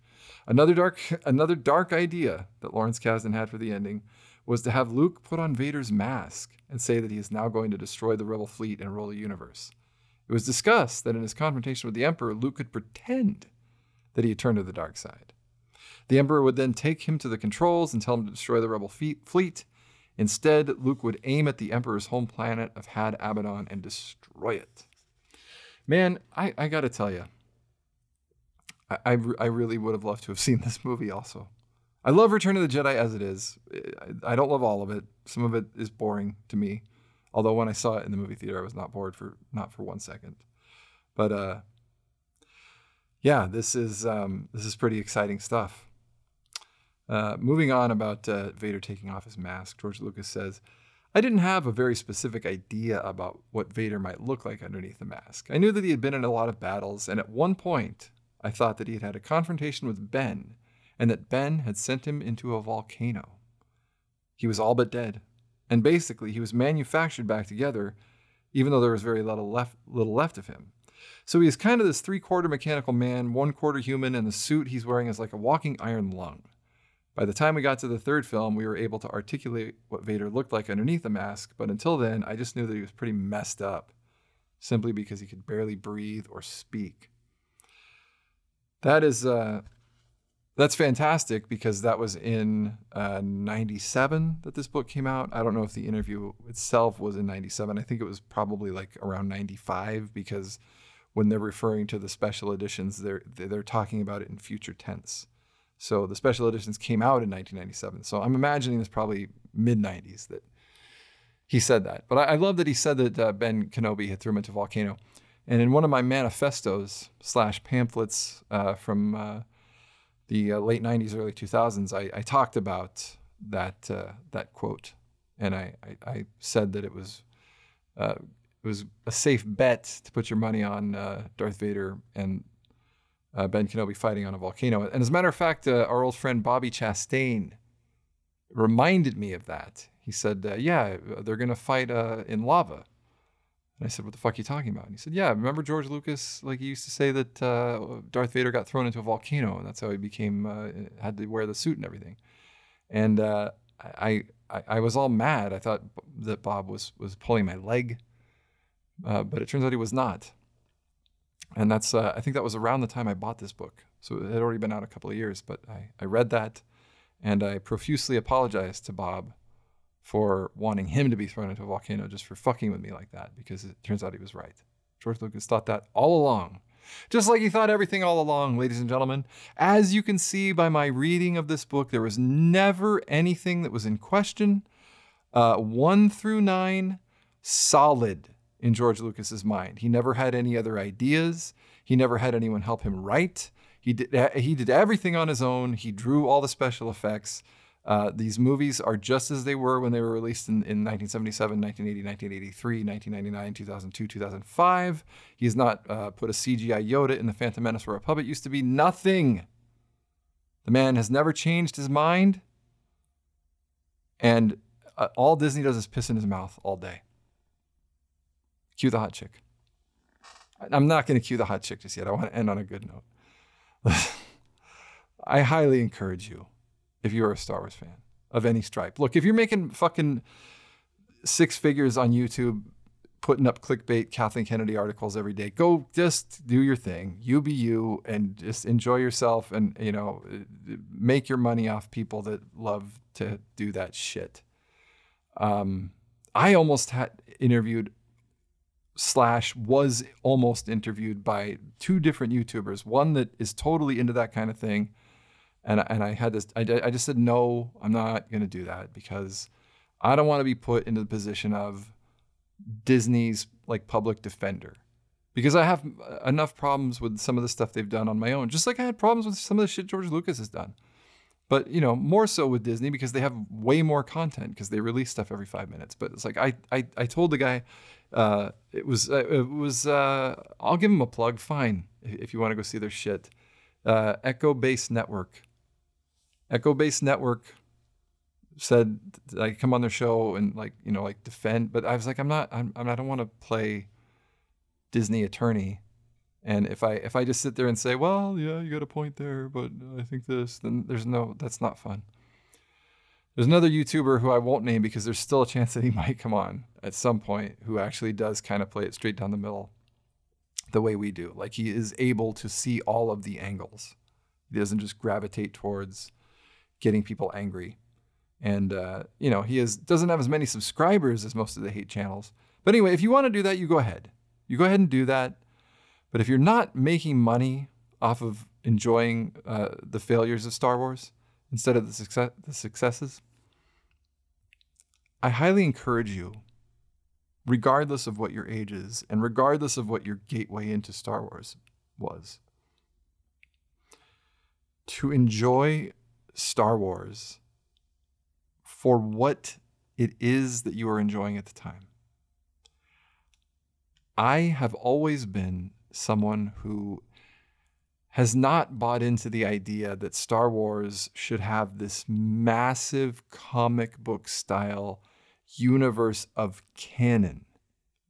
Another dark, another dark idea that Lawrence Kasdan had for the ending was to have Luke put on Vader's mask and say that he is now going to destroy the Rebel fleet and rule the universe. It was discussed that in his confrontation with the Emperor, Luke could pretend that he had turned to the dark side. The Emperor would then take him to the controls and tell him to destroy the Rebel fleet, Instead, Luke would aim at the Emperor's home planet of Had Abbadon and destroy it. Man, I, I gotta tell you, I, I, I, really would have loved to have seen this movie also. I love Return of the Jedi as it is. I, I don't love all of it. Some of it is boring to me. Although when I saw it in the movie theater, I was not bored for not for one second. But uh, yeah, this is um, this is pretty exciting stuff. Uh, moving on about uh, Vader taking off his mask, George Lucas says, I didn't have a very specific idea about what Vader might look like underneath the mask. I knew that he had been in a lot of battles, and at one point, I thought that he had had a confrontation with Ben, and that Ben had sent him into a volcano. He was all but dead, and basically, he was manufactured back together, even though there was very little left, little left of him. So he's kind of this three quarter mechanical man, one quarter human, and the suit he's wearing is like a walking iron lung. By the time we got to the third film, we were able to articulate what Vader looked like underneath the mask, but until then, I just knew that he was pretty messed up, simply because he could barely breathe or speak. That is uh, that's fantastic because that was in uh, 97 that this book came out. I don't know if the interview itself was in 97. I think it was probably like around 95 because when they're referring to the special editions, they're they're talking about it in future tense. So the special editions came out in 1997. So I'm imagining it's probably mid 90s that he said that. But I, I love that he said that uh, Ben Kenobi had threw him into volcano. And in one of my manifestos slash pamphlets uh, from uh, the uh, late 90s, early 2000s, I, I talked about that uh, that quote, and I, I, I, said that it was uh, it was a safe bet to put your money on Darth Vader and uh, Ben Kenobi fighting on a volcano. And as a matter of fact, uh, our old friend Bobby Chastain reminded me of that. He said, uh, "Yeah, they're going to fight uh, in lava." And I said, "What the fuck are you talking about?" And he said, "Yeah, remember George Lucas? Like he used to say that uh, Darth Vader got thrown into a volcano, and that's how he became uh, had to wear the suit and everything." And I, I, I was all mad. I thought that Bob was was pulling my leg, but it turns out he was not and that's uh, I think that was around the time I bought this book. So it had already been out a couple of years, but I, I read that and I profusely apologized to Bob for wanting him to be thrown into a volcano just for fucking with me like that because it turns out he was right. George Lucas thought that all along. Just like he thought everything all along, ladies and gentlemen. As you can see by my reading of this book, there was never anything that was in question. Uh, one through nine, solid in George Lucas's mind. He never had any other ideas. He never had anyone help him write. He did, he did everything on his own. He drew all the special effects. Uh, these movies are just as they were when they were released in, in 1977, 1980, 1983, 1999, 2002, 2005. He has not uh, put a CGI Yoda in The Phantom Menace where a puppet used to be. Nothing. The man has never changed his mind. And uh, all Disney does is piss in his mouth all day. Cue the hot chick. I'm not going to cue the hot chick just yet. I want to end on a good note. I highly encourage you if you're a Star Wars fan of any stripe. Look, if you're making fucking six figures on YouTube, putting up clickbait Kathleen Kennedy articles every day, go just do your thing. You be you and just enjoy yourself and, you know, make your money off people that love to do that shit. Um, I almost had interviewed slash was almost interviewed by two different YouTubers. One that is totally into that kind of thing and and I had this. I, I just said no. I'm not going to do that because I don't want to be put into the position of Disney's like public defender because I have enough problems with some of the stuff they've done on my own. Just like I had problems with some of the shit George Lucas has done. But you know, more so with Disney because they have way more content because they release stuff every five minutes. But it's like I I, I told the guy, uh, it was uh, it was uh, I'll give him a plug. Fine if you want to go see their shit. Uh, Echo Base Network Echo Base Network said I come on their show and like you know like defend, but I was like I'm not I'm, I'm I don't want to play Disney attorney. And if I if I just sit there and say, well, yeah, you got a point there, but I think this, then there's no that's not fun. There's another YouTuber who I won't name because there's still a chance that he might come on at some point who actually does kind of play it straight down the middle the way we do. Like he is able to see all of the angles. He doesn't just gravitate towards getting people angry. And uh, you know, he is doesn't have as many subscribers as most of the hate channels. But anyway, if you want to do that, you go ahead. You go ahead and do that. But if you're not making money off of enjoying uh, the failures of Star Wars instead of the success the successes, I highly encourage you, regardless of what your age is and regardless of what your gateway into Star Wars was, to enjoy Star Wars for what it is that you are enjoying at the time. I have always been someone who has not bought into the idea that Star Wars should have this massive comic book style universe of canon,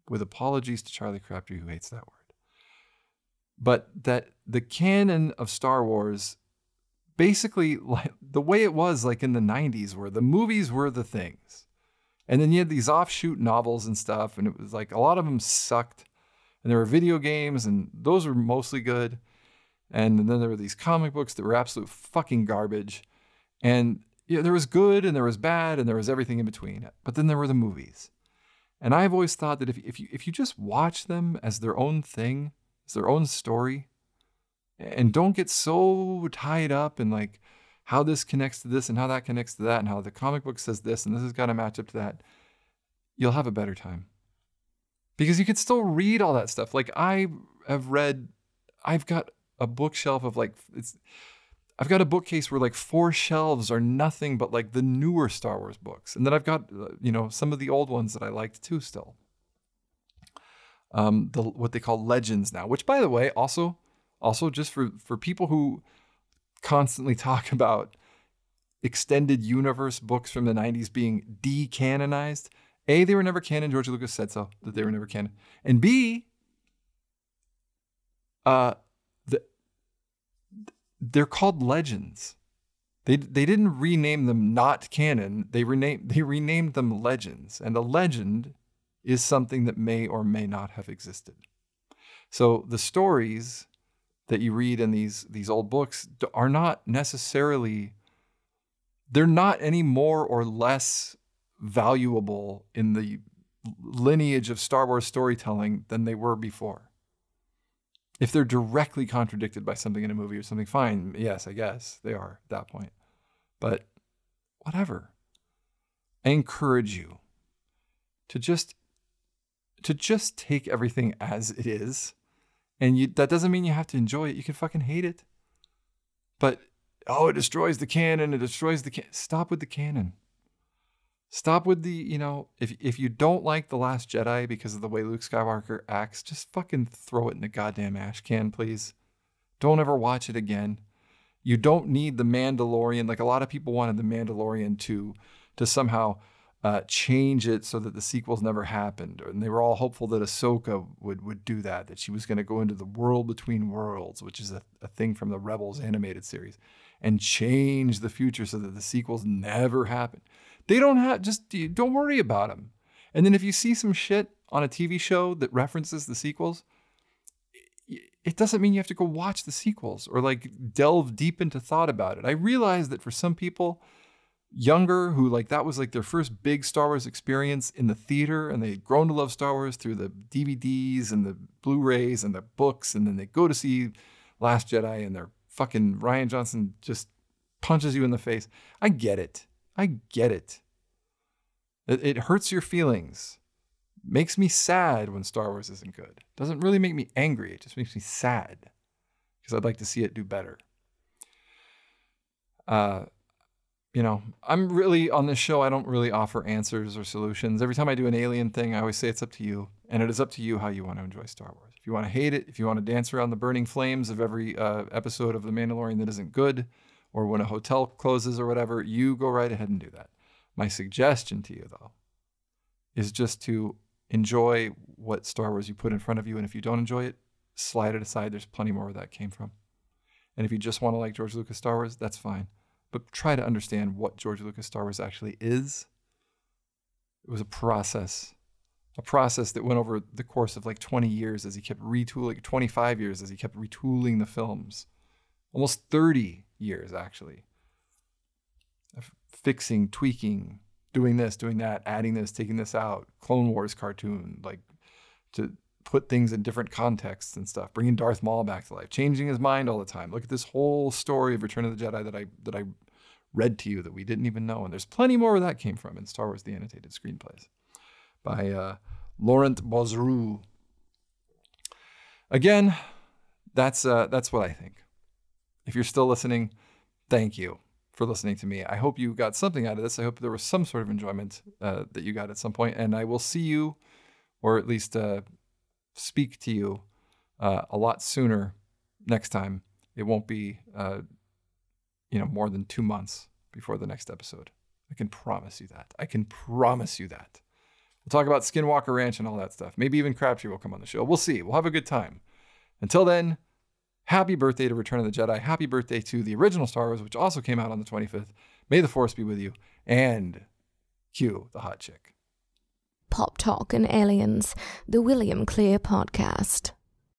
with apologies to Charlie Crabtree, who hates that word. But that the canon of Star Wars basically like the way it was like in the 90s where the movies were the things. And then you had these offshoot novels and stuff and it was like a lot of them sucked. And there were video games and those were mostly good. And then there were these comic books that were absolute fucking garbage. And yeah, there was good and there was bad and there was everything in between. But then there were the movies. And i've always thought that if, if you if you just watch them as their own thing as their own story and don't get so tied up in like how this connects to this and how that connects to that and how the comic book says this and this has got to match up to that you'll have a better time. Because you can still read all that stuff. Like i have read i've got a bookshelf of like it's i've got a bookcase where like four shelves are nothing but like the newer star wars books. And then i've got uh, you know some of the old ones that i liked too still. Um, the what they call legends now which by the way also also just for for people who constantly talk about extended universe books from the 90s being decanonized a they were never canon george lucas said so that they were never canon. And b uh the, they're called legends. They, they didn't rename them not canon they renamed they renamed them legends. And a legend is something that may or may not have existed. So the stories that you read in these these old books are not necessarily they're not any more or less valuable in the lineage of Star Wars storytelling than they were before. If they're directly contradicted by something in a movie or something, fine. Yes, I guess they are at that point. But whatever. I encourage you to just to just take everything as it is. And you that doesn't mean you have to enjoy it. You can fucking hate it. But oh, it destroys the canon, it destroys the stop with the canon. Stop with the, you know, if if you don't like The Last Jedi because of the way Luke Skywalker acts, just fucking throw it in the goddamn ash can, please. Don't ever watch it again. You don't need the Mandalorian. Like a lot of people wanted the Mandalorian to to somehow uh, change it so that the sequels never happened. And they were all hopeful that Ahsoka would would do that, that she was going to go into the world between worlds, which is a, a thing from the Rebels animated series, and change the future so that the sequels never happen. They don't have just don't worry about them. And then if you see some shit on a TV show that references the sequels, it doesn't mean you have to go watch the sequels or like delve deep into thought about it. I realize that for some people younger who like that was like their first big Star Wars experience in the theater and they'd grown to love Star Wars through the DVDs and the Blu-rays and the books and then they go to see Last Jedi and they're fucking Rian Johnson just punches you in the face. I get it. I get it. It, it hurts your feelings. Makes me sad when Star Wars isn't good. Doesn't really make me angry. It just makes me sad because I'd like to see it do better. Uh, you know, I'm really on this show, I don't really offer answers or solutions. Every time I do an alien thing, I always say it's up to you. And it is up to you how you want to enjoy Star Wars. If you want to hate it, if you want to dance around the burning flames of every uh, episode of The Mandalorian that isn't good, or when a hotel closes or whatever, you go right ahead and do that. My suggestion to you, though, is just to enjoy what Star Wars you put in front of you. And if you don't enjoy it, slide it aside. There's plenty more where that came from. And if you just want to like George Lucas Star Wars, that's fine but try to understand what George Lucas Star Wars actually is. It was a process, a process that went over the course of like 20 years as he kept retooling, 25 years as he kept retooling the films, almost 30 years actually, of fixing, tweaking, doing this, doing that, adding this, taking this out, Clone Wars cartoon, like to put things in different contexts and stuff, bringing Darth Maul back to life, changing his mind all the time. Look at this whole story of Return of the Jedi that I that I read to you that we didn't even know, and there's plenty more where that came from in Star Wars: The Annotated Screenplays by uh, Laurent Bouzereau. Again, that's uh, that's what I think. If you're still listening, thank you for listening to me. I hope you got something out of this. I hope there was some sort of enjoyment uh, that you got at some point, and I will see you, or at least uh, speak to you uh, a lot sooner next time. It won't be, uh, you know, more than two months before the next episode. I can promise you that. I can promise you that. We'll talk about Skinwalker Ranch and all that stuff. Maybe even Crabtree will come on the show. We'll see. We'll have a good time. Until then, happy birthday to Return of the Jedi. Happy birthday to the original Star Wars, which also came out on the 25th. May the Force be with you. And cue the hot chick. Pop Talk and Aliens, the William Clear Podcast.